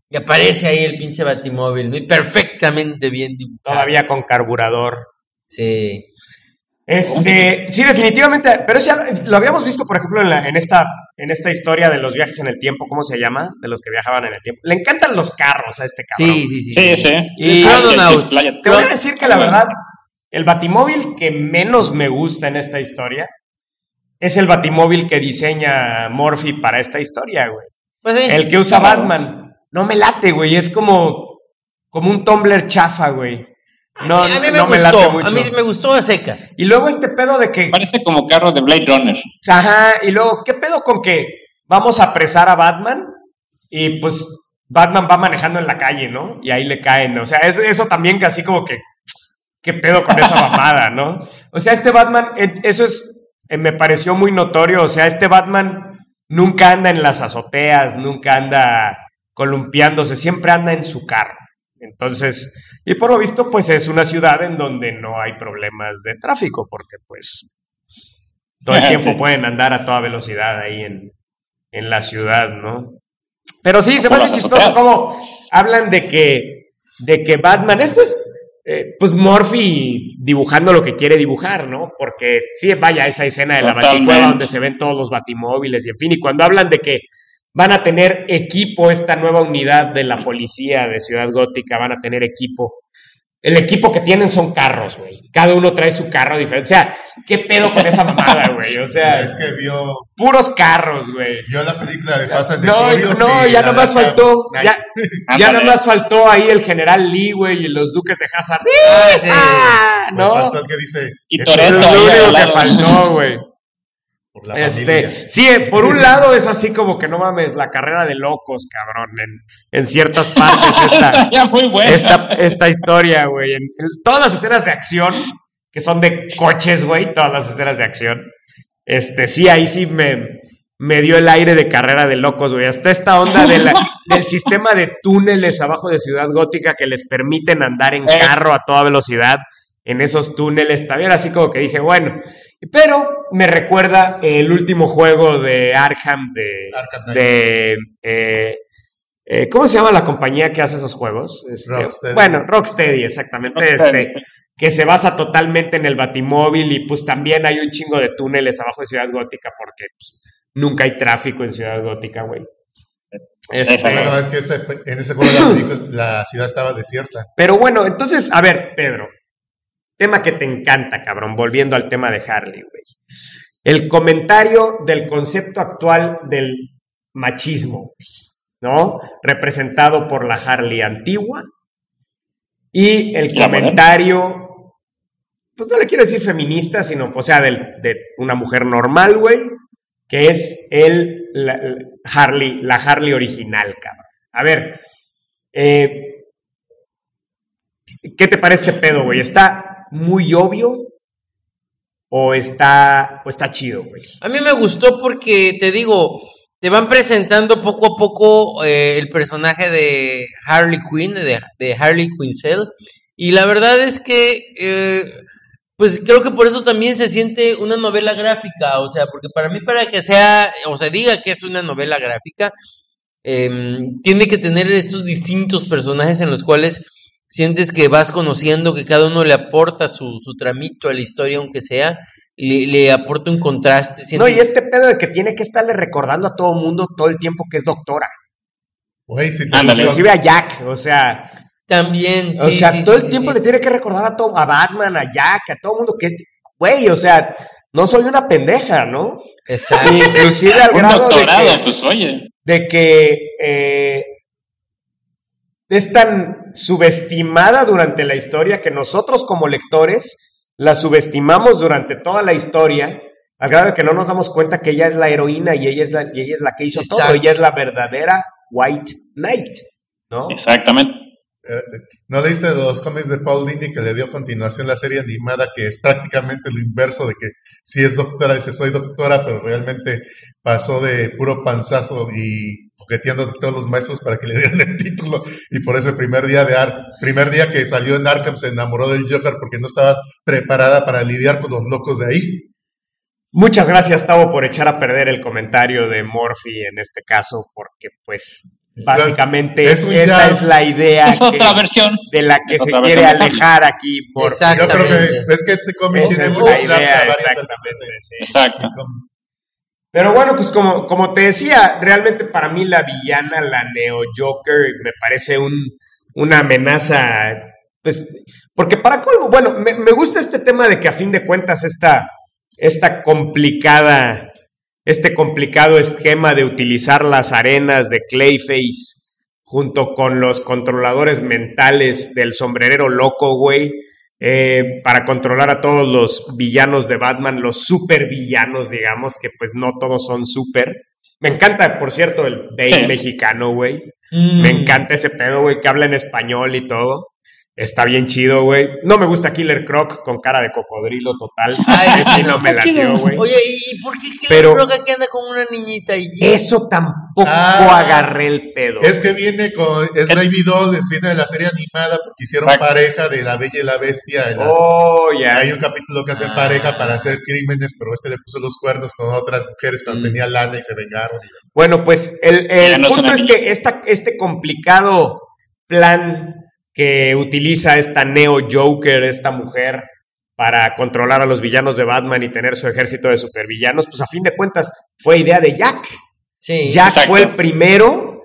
y aparece ahí el pinche batimóvil, ¿no? Y perfectamente bien dibujado. Todavía con carburador. Sí. Este, sí, definitivamente, pero ya lo habíamos visto, por ejemplo, en, esta, en esta historia de los viajes en el tiempo, ¿cómo se llama? De los que viajaban en el tiempo. Le encantan los carros a este cabrón. Sí, sí, sí. sí, sí. Y te voy a decir que la verdad, el batimóvil que menos me gusta en esta historia es el batimóvil que diseña Morphy para esta historia, güey. Pues el que usa Batman. No me late, güey. Es como, como un Tumblr chafa, güey. No, a mí me gustó, a mí me gustó a secas. Y luego este pedo de que... Parece como carro de Blade Runner. Ajá, y luego, ¿qué pedo con que vamos a apresar a Batman? Y pues Batman va manejando en la calle, ¿no? Y ahí le caen, o sea, eso también casi como que, ¿qué pedo con esa mamada, no? O sea, este Batman, e, eso es eh, me pareció muy notorio. O sea, este Batman nunca anda en las azoteas, nunca anda columpiándose, siempre anda en su carro. Entonces, y por lo visto, pues es una ciudad en donde no hay problemas de tráfico, porque pues todo el tiempo <laughs> pueden andar a toda velocidad ahí en, en la ciudad, ¿no? Pero sí, se me hace chistoso cómo hablan de que, de que Batman, esto es, eh, pues Morphy dibujando lo que quiere dibujar, ¿no? Porque sí, vaya, esa escena de la Totalmente. baticueva donde se ven todos los batimóviles y en fin, y cuando hablan de que van a tener equipo, esta nueva unidad de la policía de Ciudad Gótica, van a tener equipo. El equipo que tienen son carros, güey. Cada uno trae su carro diferente. O sea, ¿qué pedo con esa mamada, güey? O sea, es que vio, puros carros, güey. vio la película de Fast and the No, Furious no, ya nada más de faltó. Ya, ya nada más faltó ahí el general Lee, güey, y los duques de Hazard. Ah, sí. ¡Ah! Pues ¿No? faltó el que dice Y Eso es lo único que faltó, güey. Por la familia. Este, sí, eh, por un lado es así como que no mames, la carrera de locos, cabrón, en, en ciertas <laughs> partes esta, muy bueno. esta, esta historia, güey. En, en todas las escenas de acción, que son de coches, güey, todas las escenas de acción, este, sí, ahí sí me, me dio el aire de carrera de locos, güey. Hasta esta onda de la- <laughs> del sistema de túneles abajo de Ciudad Gótica que les permiten andar en Eh. carro a toda velocidad en esos túneles. También así como que dije, bueno, pero me recuerda el último juego de Arkham de, Arkham de eh, eh, ¿cómo se llama la compañía que hace esos juegos? Este, Rocksteady. Bueno, Rocksteady, exactamente. Rocksteady. Este, que se basa totalmente en el Batimóvil y pues también hay un chingo de túneles abajo de Ciudad Gótica porque pues, nunca hay tráfico en Ciudad Gótica, güey. Este. Bueno, es que ese- en ese juego la ciudad estaba desierta. pero bueno, entonces, a ver, Pedro, tema que te encanta, cabrón, volviendo al tema de Harley, güey. El comentario del concepto actual del machismo, ¿no? Representado por la Harley antigua y el la comentario, pues no le quiero decir feminista, sino, o sea, del- de, una mujer normal, güey, que es el la- la Harley, la Harley original, cabrón. A ver, eh, ¿Qué te parece pedo, güey? ¿Está muy obvio o está, o está chido, güey? A mí me gustó porque, te digo, te van presentando poco a poco eh, el personaje de Harley Quinn, de, Harley Quinzel. Y la verdad es que, eh, pues creo que por eso también se siente una novela gráfica. O sea, porque para mí, para que sea, o se diga que es una novela gráfica, em, tiene que tener estos distintos personajes en los cuales sientes que vas conociendo, que cada uno le aporta su, su tramito a la historia, aunque sea, le, le aporta un contraste. No, y este pedo de que tiene que estarle recordando a todo mundo todo el tiempo que es doctora. Güey, si te Ándale. Inclusive a Jack, o sea, También, o sí, sea, sí, todo sí, el sí, tiempo sí. le tiene que recordar a todo, a Batman, a Jack, a todo el mundo que es, güey, o sea, no soy una pendeja, ¿no? Exacto. Inclusive al Un grado de doctorado, que, pues oye. de que eh, es tan subestimada durante la historia que nosotros como lectores la subestimamos durante toda la historia, al grado de que no nos damos cuenta que ella es la heroína y ella es la, y ella es la que hizo todo, Exacto. ella es la verdadera White Knight, ¿no? Exactamente. Espérate. ¿No leíste los cómics de Paul Dini que le dio continuación la serie animada que es prácticamente lo inverso de que si es doctora dice soy doctora, pero realmente pasó de puro panzazo y coqueteando de todos los maestros para que le dieran el título y por eso el primer día de Ar primer día que salió en Arkham se enamoró del Joker porque no estaba preparada para lidiar con los locos de ahí. Muchas gracias, Tavo, por echar a perder el comentario de Morphy en este caso, porque pues básicamente Es esa es la idea Es otra que- versión. de la que Es se quiere versión alejar aquí Morphy. Exacto. Yo creo Exactamente. que es que este cómic tiene es muchos la jabs a idea, exactamente, sí. Exacto. Pero bueno, pues como, como te decía, realmente para mí la villana, la Neo Joker, me parece un, una amenaza, pues, porque para colmo, bueno, me, me gusta este tema de que a fin de cuentas esta, esta complicada, este complicado esquema de utilizar las arenas de Clayface junto con los controladores mentales del sombrerero loco, güey, eh, para controlar a todos los villanos de Batman, los super villanos, digamos, que pues no todos son super. Me encanta, por cierto, el Bane mexicano, güey. Mm. Me encanta ese pedo, güey, que habla en español y todo. Está bien chido, güey. No me gusta Killer Croc con cara de cocodrilo total. <laughs> Ay, Ese no me latió, güey. Oye, ¿y por qué Killer Pero- Croc aquí anda con una niñita? Y... Eso tampoco Ah. agarré el pedo. Es que viene con. Es Baby Dolls, viene de la serie animada porque hicieron Exacto. pareja de La Bella y la Bestia. la- Oh, ya. Hay un capítulo que hacen Ah. pareja para hacer crímenes, pero este le puso los cuernos con otras mujeres cuando Mm. tenía lana y se vengaron. y- Bueno, pues el, el no punto es niña. que esta, este complicado plan que utiliza esta Neo Joker, esta mujer, para controlar a los villanos de Batman y tener su ejército de supervillanos, pues a fin de cuentas fue idea de Jack. Sí. Jack Exacto. fue el primero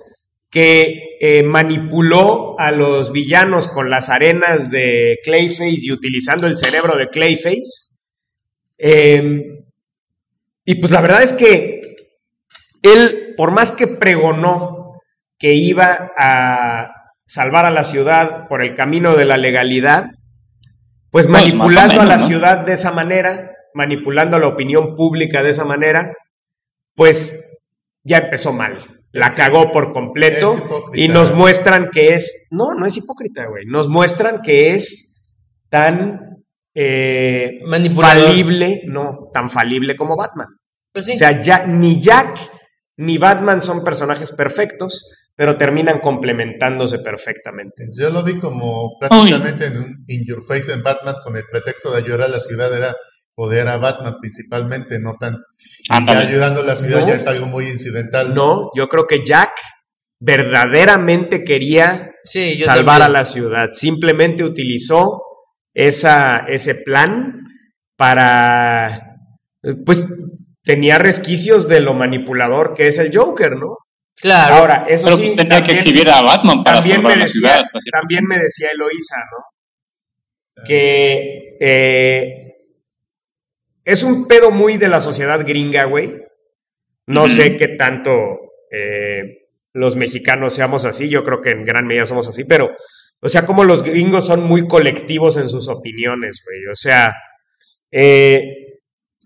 que eh, manipuló a los villanos con las arenas de Clayface y utilizando el cerebro de Clayface. Eh, y pues la verdad es que él, por más que pregonó que iba a salvar a la ciudad por el camino de la legalidad, pues Pues, manipulando a la ciudad de esa manera, manipulando a la opinión pública de esa manera, pues ya empezó mal. La Es- cagó por completo y nos muestran que es, no, no es hipócrita, güey, nos muestran que es tan eh, falible, no, tan falible como Batman. Pues sí. O sea, ya, ni Jack ni Batman son personajes perfectos, pero terminan complementándose perfectamente. Yo lo vi como prácticamente en un In Your Face en Batman con el pretexto de ayudar a la ciudad era poder a Batman principalmente, no tan... Y ya ayudando a la ciudad No. ya es algo muy incidental. No, yo creo que Jack verdaderamente quería sí, salvar a la ciudad. Simplemente utilizó esa, ese plan para, pues, tenía resquicios de lo manipulador que es el Joker, ¿no? Claro. Ahora, eso Pero sí, pues tendría que exhibir a Batman para también salvar me la decía, ciudad. también me decía Eloísa, ¿no? Que eh, es un pedo muy de la sociedad gringa, güey. No sé qué tanto eh, los mexicanos seamos así, yo creo que en gran medida somos así, pero, o sea, como los gringos son muy colectivos en sus opiniones, güey. O sea, eh,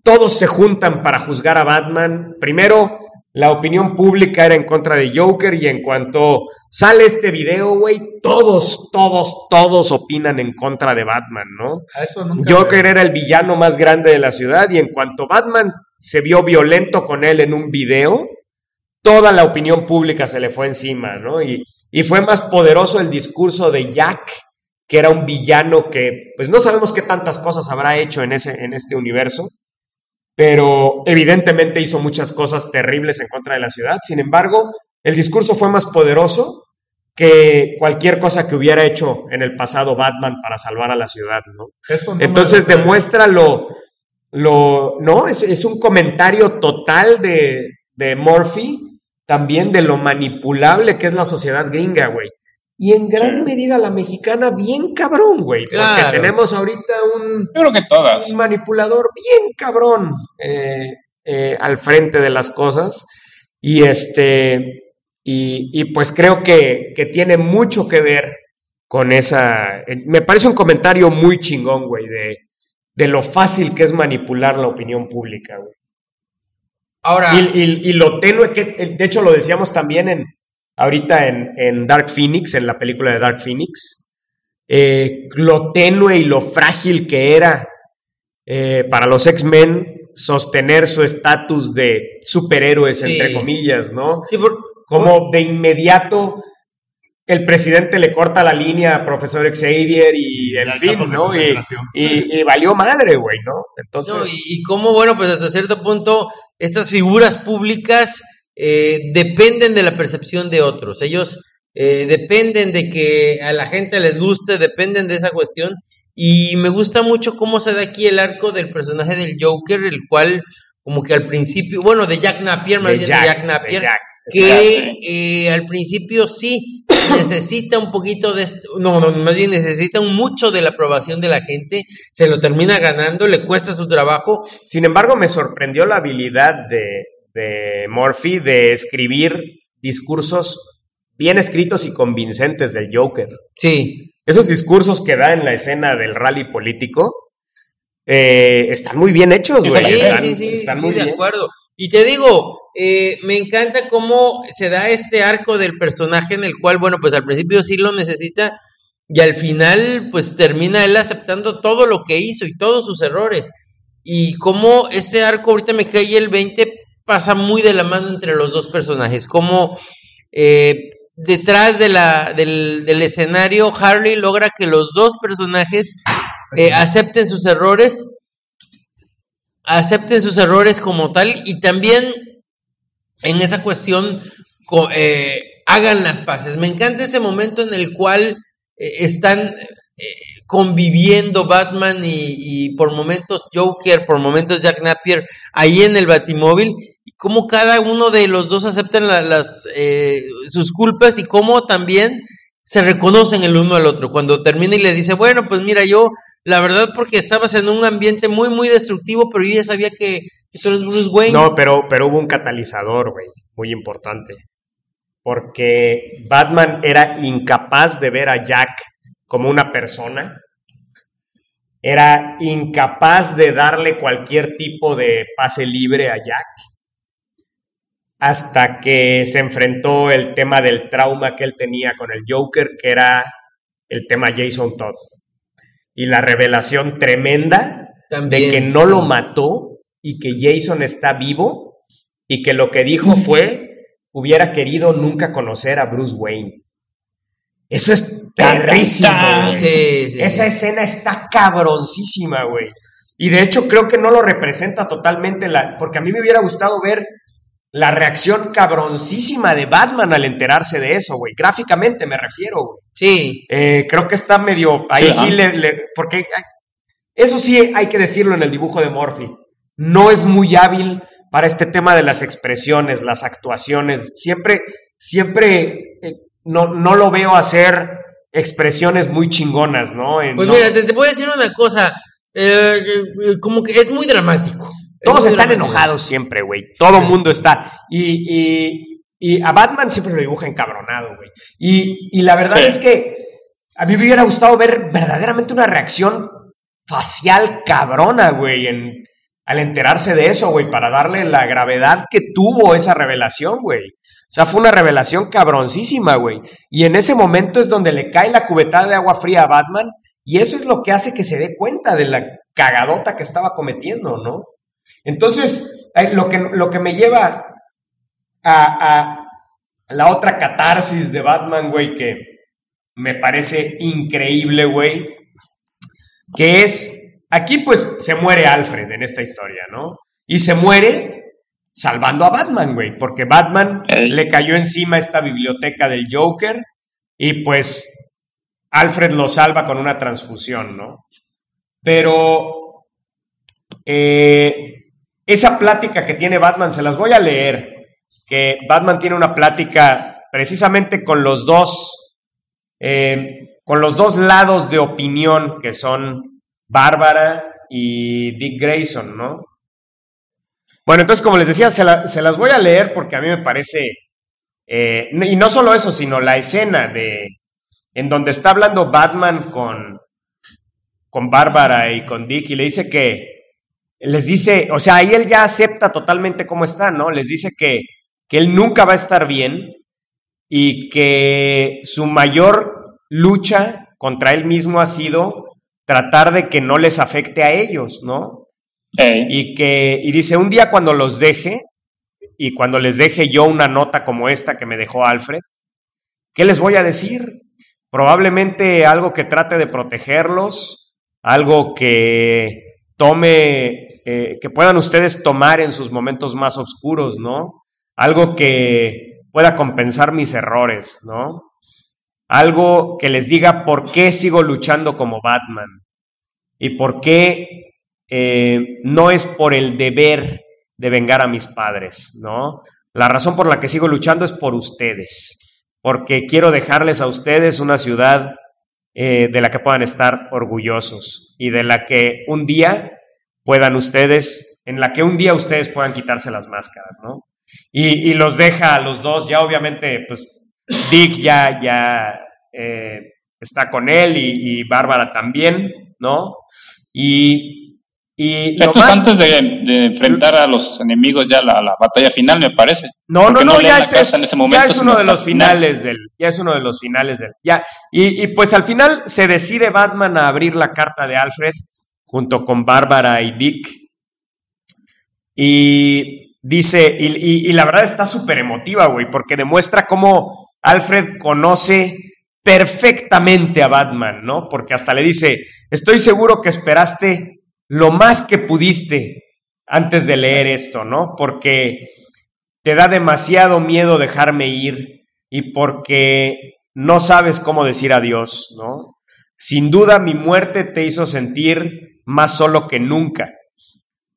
todos se juntan para juzgar a Batman. Primero, la opinión pública era en contra de Joker y en cuanto sale este video, güey, todos, todos, todos opinan en contra de Batman, ¿no? A eso nunca Joker era el villano más grande de la ciudad y en cuanto Batman se vio violento con él en un video, toda la opinión pública se le fue encima, ¿no? Y, y fue más poderoso el discurso de Jack, que era un villano que, pues no sabemos qué tantas cosas habrá hecho en, ese, en este universo, pero evidentemente hizo muchas cosas terribles en contra de la ciudad. Sin embargo, el discurso fue más poderoso que cualquier cosa que hubiera hecho en el pasado Batman para salvar a la ciudad, ¿no? eso no Entonces demuestra lo, lo no, es, es un comentario total de, de Murphy, también de lo manipulable que es la sociedad gringa, güey. Y en gran Sí. medida la mexicana, bien cabrón, güey. Claro. tenemos ahorita un, Yo creo que todas. un manipulador bien cabrón eh, eh, al frente de las cosas. Y este. Y, y pues creo que, que tiene mucho que ver con esa. eh, Me parece un comentario muy chingón, güey, de, de lo fácil que es manipular la opinión pública, güey. Ahora, Y, y- y lo tenue que, de hecho lo decíamos también en, ahorita en, en Dark Phoenix, en la película de Dark Phoenix, eh, lo tenue y lo frágil que era eh, para los X-Men sostener su estatus de superhéroes, Sí. entre comillas, ¿no? sí, por- Como de inmediato el presidente le corta la línea a profesor Xavier y en Ya hay fin, ¿no? Y, y- y valió madre, güey, ¿no? Entonces... No, y, y cómo, bueno, pues hasta cierto punto, estas figuras públicas eh, dependen de la percepción de otros. Ellos eh, dependen de que a la gente les guste, dependen de esa cuestión. Y me gusta mucho cómo se da aquí el arco del personaje del Joker, el cual, como que al principio, bueno, de Jack Napier, más de bien Jack, de Jack de Napier, Jack, que eh, al principio sí <coughs> necesita un poquito de no, no, más bien necesita mucho de la aprobación de la gente, se lo termina ganando, le cuesta su trabajo, Sin embargo, me sorprendió la habilidad de, de Murphy de escribir discursos bien escritos y convincentes del Joker. sí, Esos discursos que da en la escena del rally político eh, están muy bien hechos, güey. sí, están, sí, sí, están sí, muy de bien. acuerdo. Y te digo, eh, me encanta cómo se da este arco del personaje en el cual, bueno, pues al principio sí lo necesita, y al final pues termina él aceptando todo lo que hizo y todos sus errores. Y como ese arco, ahorita me cae el 20, pasa muy de la mano entre los dos personajes. Como eh, detrás de la, del, escenario, Harley logra que los dos personajes eh, acepten sus errores, acepten sus errores como tal y también en esa cuestión eh, hagan las paces. Me encanta ese momento en el cual están conviviendo Batman y, por momentos Joker, por momentos Jack Napier ahí en el Batimóvil cómo cada uno de los dos aceptan las eh, sus culpas y cómo también se reconocen el uno al otro. Cuando termina y le dice bueno pues mira yo la verdad porque estabas en un ambiente muy muy destructivo pero yo ya sabía que, tú eres Bruce Wayne no pero pero hubo un catalizador güey muy importante. Porque Batman era incapaz de ver a Jack como una persona, era incapaz de darle cualquier tipo de pase libre a Jack, hasta que se enfrentó el tema del trauma que él tenía con el Joker, que era el tema Jason Todd. Y la revelación tremenda de que no lo mató y que Jason está vivo y que lo que dijo fue, hubiera querido nunca conocer a Bruce Wayne. Eso es perrísimo. Esa escena está cabroncísima, güey. Y de hecho creo que no lo representa totalmente la... Porque a mí me hubiera gustado ver la reacción cabroncísima de Batman al enterarse de eso, güey. Gráficamente me refiero, güey. Sí. Eh, creo que está medio... Ahí sí, le, Porque eso sí hay que decirlo en el dibujo de Morphy. No es muy hábil para este tema de las expresiones, las actuaciones. Siempre, siempre eh, no, no lo veo hacer expresiones muy chingonas, ¿no? pues mira, te, voy a decir una cosa, eh, eh, como que es muy dramático. Todos están enojados siempre, güey. Todo mundo está. Y, y, a Batman siempre lo dibuja encabronado, güey. Y, y la verdad es que a mí me hubiera gustado ver verdaderamente una reacción facial cabrona, güey, en, al enterarse de eso, güey, para darle la gravedad que tuvo esa revelación, güey. O sea, fue una revelación cabroncísima, güey. Y en ese momento es donde le cae la cubetada de agua fría a Batman y eso es lo que hace que se dé cuenta de la cagadota que estaba cometiendo, ¿no? Entonces, lo que, lo que me lleva a, a la otra catarsis de Batman, güey, que me parece increíble, güey, que es, aquí pues se muere Alfred en esta historia, ¿no? Y se muere salvando a Batman, güey, porque Batman le cayó encima esta biblioteca del Joker y pues Alfred lo salva con una transfusión, ¿no? Pero eh, esa plática que tiene Batman, se las voy a leer, que Batman tiene una plática precisamente con los dos, eh, con los dos lados de opinión que son Bárbara y Dick Grayson, ¿no? Bueno, entonces, como les decía, se, las voy a leer porque a mí me parece, eh, y no solo eso, sino la escena de, en donde está hablando Batman con, con Bárbara y con Dick y le dice que, les dice, o sea, ahí él ya acepta totalmente cómo está, ¿no? Les dice que, que él nunca va a estar bien y que su mayor lucha contra él mismo ha sido tratar de que no les afecte a ellos, ¿no? Y que, y dice, un día cuando los deje, y cuando les deje yo una nota como esta que me dejó Alfred, ¿qué les voy a decir? Probablemente algo que trate de protegerlos, algo que tome, eh, que puedan ustedes tomar en sus momentos más oscuros, ¿no? Algo que pueda compensar mis errores, ¿no? Algo que les diga por qué sigo luchando como Batman y por qué eh, no es por el deber de vengar a mis padres, ¿no? La razón por la que sigo luchando es por ustedes, porque quiero dejarles a ustedes una ciudad eh, de la que puedan estar orgullosos y de la que un día puedan ustedes, en la que un día ustedes puedan quitarse las máscaras, ¿no? Y, los deja a los dos, ya obviamente, pues Dick ya, ya eh, está con él y, y Bárbara también, ¿no? Y Y Esto es antes de, de, enfrentar a los enemigos ya la, la batalla final, me parece. No, no, no, ya, es, es, momento, ya es, uno de los finales del, ya es uno de los finales del, ya, y, y, pues al final se decide Batman a abrir la carta de Alfred junto con Bárbara y Dick. Y dice, y, la verdad está súper emotiva, güey, porque demuestra cómo Alfred conoce perfectamente a Batman, ¿no? Porque hasta le dice, estoy seguro que esperaste lo más que pudiste antes de leer esto, ¿no? Porque te da demasiado miedo dejarme ir y porque no sabes cómo decir adiós, ¿no? Sin duda mi muerte te hizo sentir más solo que nunca,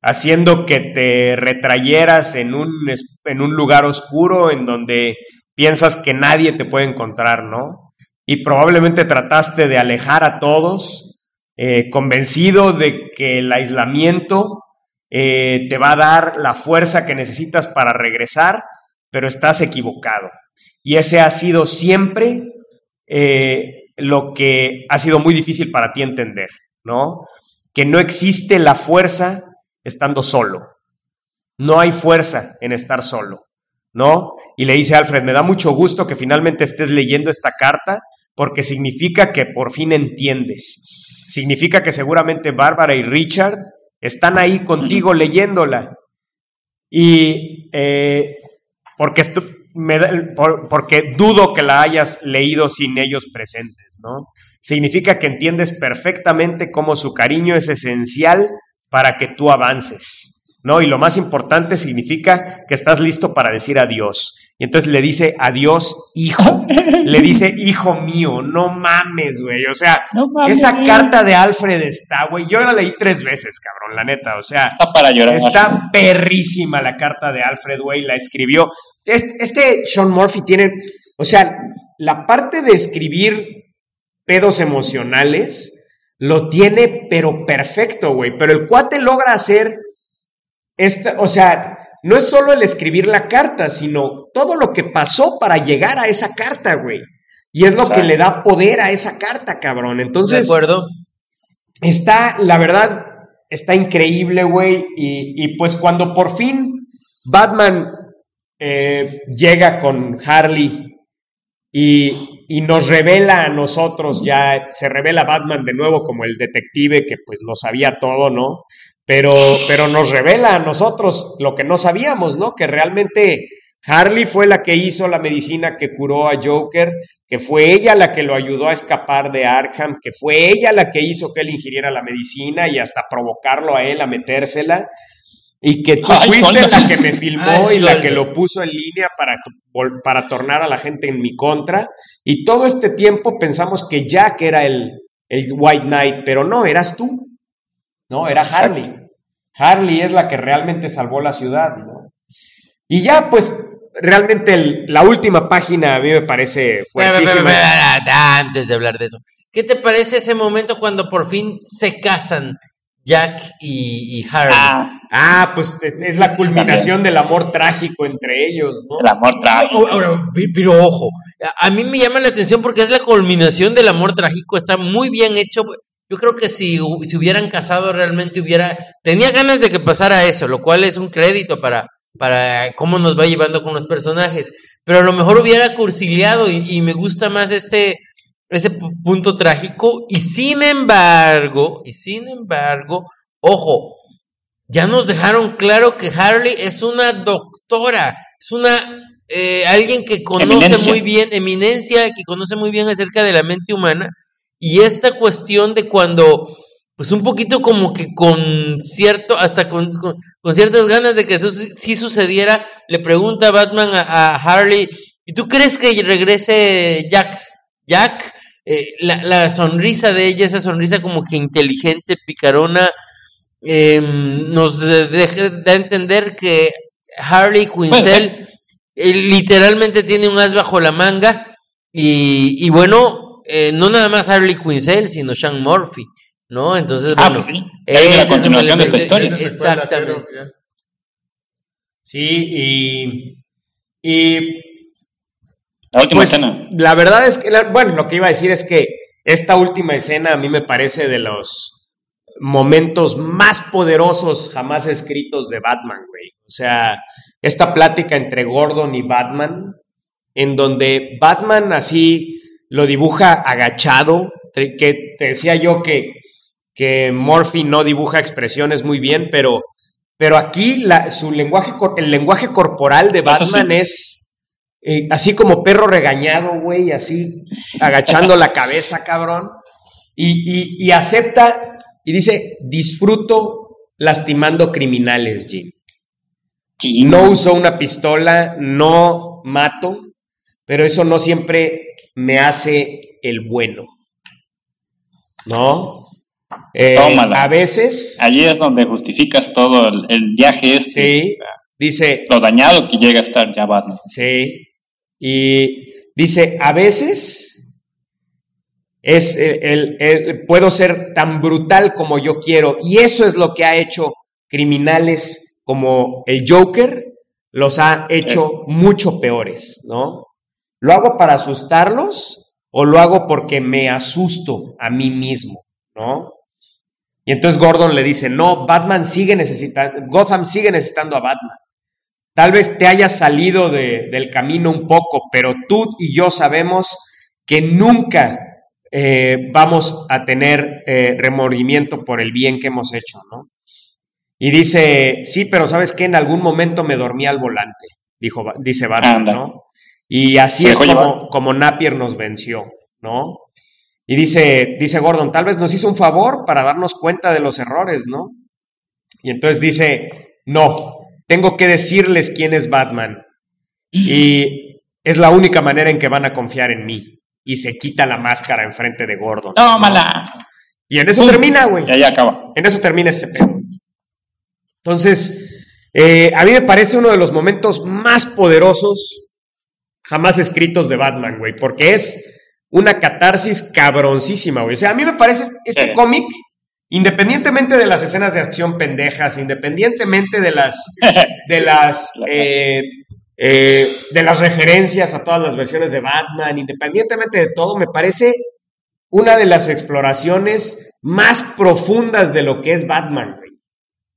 haciendo que te retrayeras en un, en un lugar oscuro en donde piensas que nadie te puede encontrar, ¿no? Y probablemente trataste de alejar a todos eh, convencido de que el aislamiento eh, te va a dar la fuerza que necesitas para regresar, pero estás equivocado. Y ese ha sido siempre eh, lo que ha sido muy difícil para ti entender, ¿no? Que no existe la fuerza estando solo. No hay fuerza en estar solo, ¿no? Y le dice Alfred, me da mucho gusto que finalmente estés leyendo esta carta porque significa que por fin entiendes significa que seguramente Bárbara y Richard están ahí contigo leyéndola. Y eh, porque, me, por, porque dudo que la hayas leído sin ellos presentes, ¿no? Significa que entiendes perfectamente cómo su cariño es esencial para que tú avances. ¿no? Y lo más importante significa que estás listo para decir adiós. Y entonces le dice adiós, hijo. le dice, hijo mío, no mames, güey. O sea, esa carta de Alfred está, güey. Yo la leí tres veces, cabrón, la neta. O sea, está, para llorar. está perrísima la carta de Alfred, güey. La escribió. Este, este Sean Murphy tiene, o sea, la parte de escribir pedos emocionales lo tiene, pero perfecto, güey. Pero el cuate logra hacer esta, o sea, no es solo el escribir la carta, sino todo lo que pasó para llegar a esa carta, güey. Y es lo que le da poder a esa carta, cabrón. Entonces. De acuerdo. Está, la verdad, está increíble, güey. Y, y, pues cuando por fin Batman eh, llega con Harley y, y, nos revela a nosotros, ya se revela Batman de nuevo como el detective que pues lo sabía todo, ¿no? pero, pero nos revela a nosotros lo que no sabíamos, ¿no? Que realmente Harley fue la que hizo la medicina que curó a Joker, que fue ella la que lo ayudó a escapar de Arkham, que fue ella la que hizo que él ingiriera la medicina y hasta provocarlo a él a metérsela. Y que tú Ay, fuiste la que me filmó Ay, y la que lo puso en línea para, para tornar a la gente en mi contra. Y todo este tiempo pensamos que Jack era el, el White Knight, pero no, eras tú. No, era Harley. Harley es la que realmente salvó la ciudad, ¿no? Y ya, pues, realmente el, la última página a mí me parece fuertísima. Antes de hablar de eso, ¿qué te parece ese momento cuando por fin se casan Jack y, y Harley? Ah, ah, pues es la culminación del amor trágico entre ellos, ¿no? El amor trágico. Ahora, pero ojo, a mí me llama la atención porque es la culminación del amor trágico, está muy bien hecho yo creo que si se hubieran casado realmente hubiera, tenía ganas de que pasara eso, lo cual es un crédito para, para cómo nos va llevando con los personajes, pero a lo mejor hubiera cursileado y, y me gusta más este, ese punto trágico y sin embargo, y sin embargo, ojo, ya nos dejaron claro que Harley es una doctora, es una eh, alguien que conoce eminencia. muy bien, eminencia, que conoce muy bien acerca de la mente humana y esta cuestión de cuando, pues un poquito como que con cierto, hasta con, con, con ciertas ganas de que eso sí sucediera, le pregunta Batman a, a, Harley, ¿y tú crees que regrese Jack? Jack, eh, la, la, sonrisa de ella, esa sonrisa como que inteligente, picarona, eh, nos deja da a entender que Harley Quinzel eh, literalmente tiene un as bajo la manga. Y, y bueno, eh, no nada más Harley Quinzel, sino Sean Murphy, ¿no? Entonces, ah, bueno, pues sí. es la continuación de esta historia. Exactamente. Sí, y, y la última pues, escena. La verdad es que, la, bueno, lo que iba a decir es que esta última escena a mí me parece de los momentos más poderosos jamás escritos de Batman, güey. O sea, esta plática entre Gordon y Batman, en donde Batman así lo dibuja agachado, que te decía yo que, que Murphy no dibuja expresiones muy bien, pero, pero aquí la, su lenguaje, el lenguaje corporal de <laughs> Batman es eh, así como perro regañado, güey, así agachando la cabeza, cabrón, y, y acepta y dice, disfruto lastimando criminales, Jim. No uso una pistola, no mato, pero eso no siempre me hace el bueno. ¿No? Eh, a veces. Allí es donde justificas todo el, viaje este. Sí. Dice. Lo dañado que llega a estar ya Batman. Sí. Y dice, a veces es el, puedo ser tan brutal como yo quiero. Y eso es lo que ha hecho criminales como el Joker, los ha hecho mucho peores, ¿no? ¿Lo hago para asustarlos o lo hago porque me asusto a mí mismo, ¿no? Y entonces Gordon le dice, no, Batman sigue necesitando, Gotham sigue necesitando a Batman. Tal vez te hayas salido del camino un poco, pero tú y yo sabemos que nunca eh, vamos a tener eh, remordimiento por el bien que hemos hecho, ¿no? Y dice, sí, pero ¿sabes qué? En algún momento me dormí al volante, dijo, dice Batman, ¿no? Y así es como, como, Napier nos venció, ¿no? Y dice, dice Gordon, tal vez nos hizo un favor para darnos cuenta de los errores, ¿no? Y entonces dice, no, tengo que decirles quién es Batman. Y es la única manera en que van a confiar en mí. Y se quita la máscara enfrente de Gordon. Tómala. Y en eso termina, güey. Y ahí acaba. En eso termina este pedo. Entonces, eh, a mí me parece uno de los momentos más poderosos jamás escritos de Batman, güey, porque es una catarsis cabroncísima, güey. O sea, a mí me parece este cómic, independientemente de las escenas de acción pendejas, independientemente de las, <laughs> de las, eh, eh, de las referencias a todas las versiones de Batman, independientemente de todo, me parece una de las exploraciones más profundas de lo que es Batman, güey.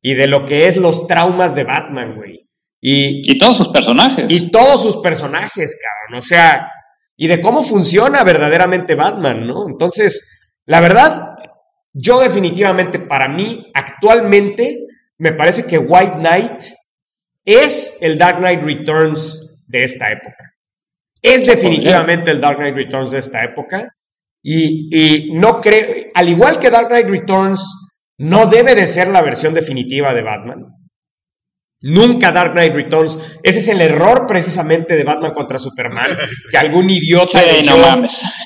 Y de lo que es los traumas de Batman, güey. Y, todos sus personajes. Y todos sus personajes, cabrón. O sea, y de cómo funciona verdaderamente Batman, ¿no? Entonces, la verdad, yo definitivamente, para mí, actualmente, me parece que White Knight es el Dark Knight Returns de esta época. Es definitivamente el Dark Knight Returns de esta época. Y, y no creo, al igual que Dark Knight Returns, no debe de ser la versión definitiva de Batman. Nunca Dark Knight Returns. Ese es el error precisamente de Batman contra Superman. <laughs> Que algún idiota, leyó,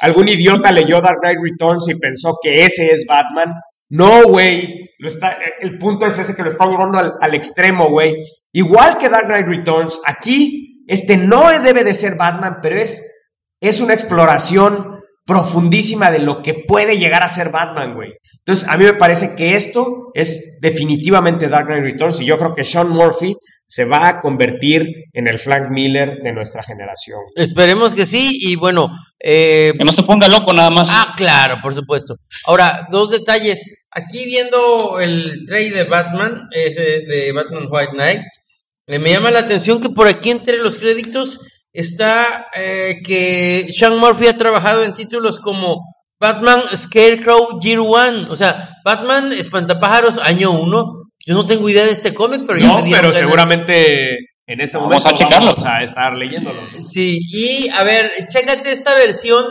algún idiota leyó Dark Knight Returns y pensó que ese es Batman. No, güey. El punto es ese que lo está llevando al, al extremo, güey. Igual que Dark Knight Returns, aquí este no debe de ser Batman, pero es, es una exploración profundísima de lo que puede llegar a ser Batman, güey. Entonces, a mí me parece que esto es definitivamente Dark Knight Returns y yo creo que Sean Murphy se va a convertir en el Frank Miller de nuestra generación. Esperemos que sí y bueno... Eh, que no se ponga loco nada más. Ah, claro, por supuesto. Ahora, dos detalles. Aquí viendo el trade de Batman, de Batman White Knight, eh, me llama la atención que por aquí entre los créditos está eh, que Sean Murphy ha trabajado en títulos como Batman Scarecrow Year One, o sea, Batman Espantapájaros año 1. Yo no tengo idea de este cómic, pero ya no, pero seguramente en este momento vamos a, estar leyéndolos. Sí, y a ver, chécate esta versión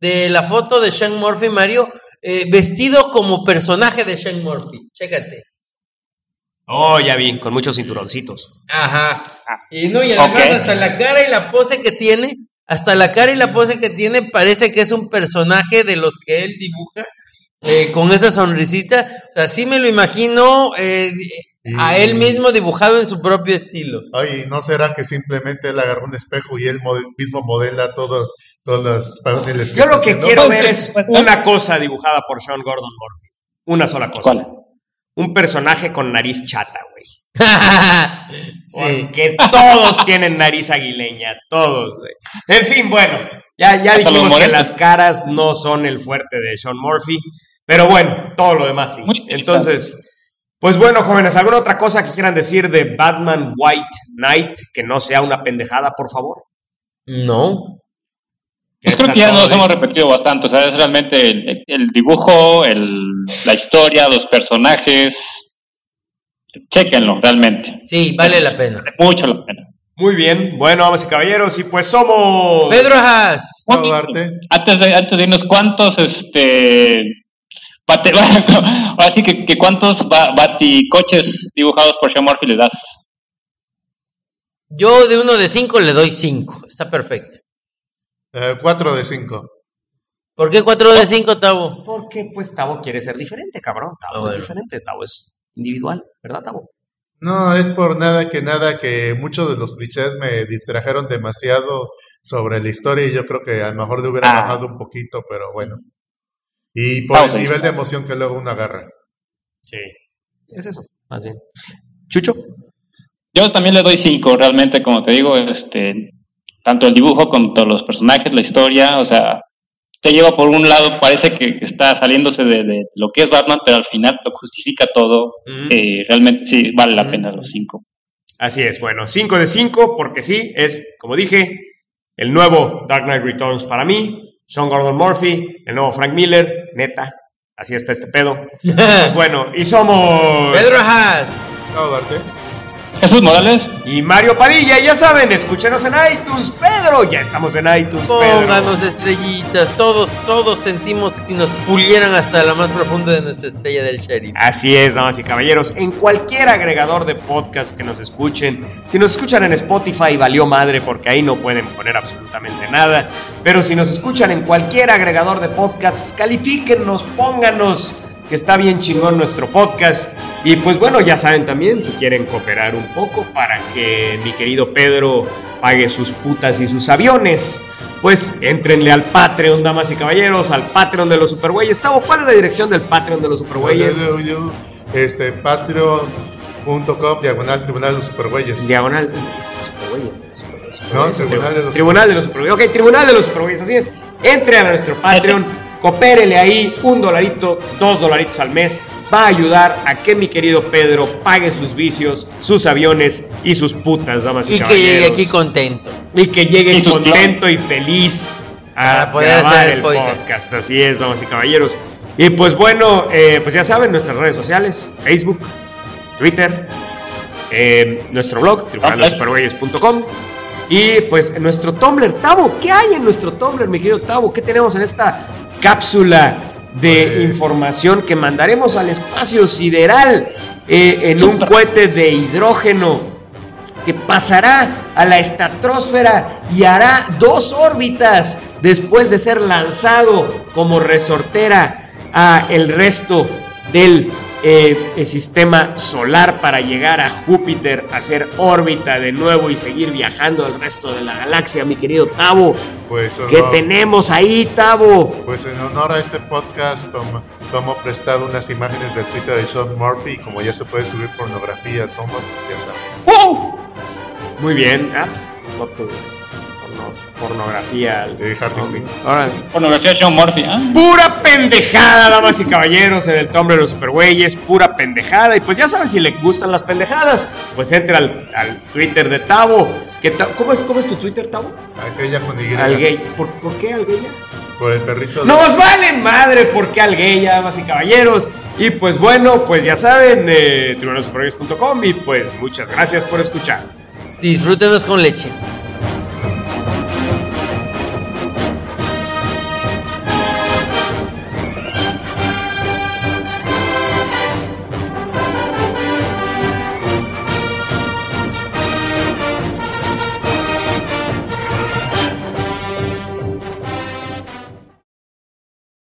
de la foto de Sean Murphy, Mario, eh, vestido como personaje de Sean Murphy. Chécate. Oh, ya vi, con muchos cinturoncitos. Ajá. Y no, y además hasta la cara y la pose que tiene, hasta la cara y la pose que tiene parece que es un personaje de los que él dibuja, eh, con esa sonrisita. O sea, sí me lo imagino eh, a él mismo dibujado en su propio estilo. Ay, ¿no será que simplemente él agarró un espejo y él mismo modela todo, todas las Yo lo que quiero ver es una cosa dibujada por Sean Gordon Murphy. Una sola cosa. ¿Cuál? Un personaje con nariz chata, güey. <laughs> Porque todos tienen nariz aguileña, todos, güey. En fin, bueno, ya, ya dijimos que las caras no son el fuerte de Sean Murphy. Pero bueno, todo lo demás sí. Entonces, pues bueno, jóvenes, ¿alguna otra cosa que quieran decir de Batman White Knight que no sea una pendejada, por favor? No. Pues creo que ya nos hemos repetido bastante, o sea, es realmente el, dibujo, el, la historia, los personajes. Chequenlo, realmente. Sí, vale la pena. Mucho la pena. Muy bien, bueno, damas y caballeros, y pues somos... Pedro Haas. Antes de, antes de irnos, ¿cuántos, este, bate, <laughs> así que, que cuántos ba- baticoches dibujados por Sean Murphy le das? Yo de uno de cinco le doy cinco. Está perfecto. Eh, cuatro de cinco. ¿Por qué cuatro de cinco, Tavo? Porque pues Tavo quiere ser diferente, cabrón. Tavo Ah, es diferente, Tavo es individual, ¿verdad, Tavo? No, es por nada que nada que muchos de los clichés me distrajeron demasiado sobre la historia y yo creo que a lo mejor le hubiera Ah. bajado un poquito, pero bueno. Y por el nivel de emoción que luego uno agarra. Sí. Es eso, más bien. Chucho. Yo también le doy cinco, realmente, como te digo, este, tanto el dibujo como todos los personajes, la historia, o sea, te lleva por un lado, parece que que está saliéndose de, de lo que es Batman, pero al final lo justifica todo. Mm. eh, realmente sí, vale la pena los cinco. Así es, bueno, 5 de 5, porque sí, es, como dije, el nuevo Dark Knight Returns para mí, Sean Gordon Murphy, el nuevo Frank Miller, neta, así está este pedo. <laughs> Pues bueno, y somos... Pedro Haas. Chao, Darte. Jesús Morales, Y Mario Padilla, ya saben, escúchenos en iTunes, Pedro, ya estamos en iTunes, Pedro. Pónganos estrellitas. Todos, todos sentimos que nos pulieran hasta la más profunda de nuestra estrella del sheriff. Así es, damas y caballeros, en cualquier agregador de podcast que nos escuchen, si nos escuchan en Spotify valió madre porque ahí no pueden poner absolutamente nada, pero si nos escuchan en cualquier agregador de podcasts, califíquennos, pónganos, que está bien chingón nuestro podcast. Y pues bueno, ya saben también, si quieren cooperar un poco para que mi querido Pedro pague sus putas y sus aviones. Pues entrenle al Patreon, damas y caballeros, al Patreon de los Supergüeyes. Tavo, ¿cuál es la dirección del Patreon de los Supergüeyes? Este, patreon.com, diagonal Tribunal de los Supergüeyes. Diagonal. Supergüeyes, Supergüeyes, No. Tribunal de los Tribunal de los Supergüeyes. Ok, Tribunal de los Supergüeyes, así es. Entre a nuestro Patreon, coopérele ahí un dolarito, dos dolaritos al mes. Va a ayudar a que mi querido Pedro pague sus vicios, sus aviones y sus putas, damas y, Y que caballeros. llegue aquí contento. Y que llegue Y <laughs> contento y feliz a Para poder grabar hacer el el podcast. podcast. Así es, damas y caballeros. Y pues bueno, eh, pues ya saben, nuestras redes sociales, Facebook, Twitter, eh, nuestro blog, tribunaldesupergüeyes.com y pues nuestro Tumblr. Tavo, ¿qué hay en nuestro Tumblr, mi querido Tavo? ¿Qué tenemos en esta cápsula de Pues- información que mandaremos al espacio sideral eh, en un cohete de hidrógeno? que pasará a la estratosfera y hará dos órbitas después de ser lanzado como resortera a el resto del eh, el sistema solar para llegar a Júpiter, hacer órbita de nuevo y seguir viajando al resto de la galaxia, mi querido Tavo. Pues, ¿Qué tenemos ahí, Tavo? pues en honor a este podcast tomo, tomo prestado unas imágenes del Twitter de Sean Murphy y como ya se puede subir pornografía, tomo, pues ya saben. Muy bien. Ah, pues, de pornografía. De Harley Quinn. Órale. pornografía de Sean Murphy. ¿ah? Pura pendejada, damas y caballeros, en el Tumblr de los Supergüeyes, pura pendejada. Y pues ya saben, si le gustan las pendejadas, pues entre al, al Twitter de Tavo. que ¿cómo, es, ¿Cómo es tu Twitter, Tavo? Aquella con Y. Algueya. ¿Por, ¿Por qué Algueya? Por el perrito de... ¡Nos vale madre! ¿Por qué Algueya, damas y caballeros? Y pues bueno, pues ya saben, eh, y pues muchas gracias por escuchar. Disfrútenos con leche.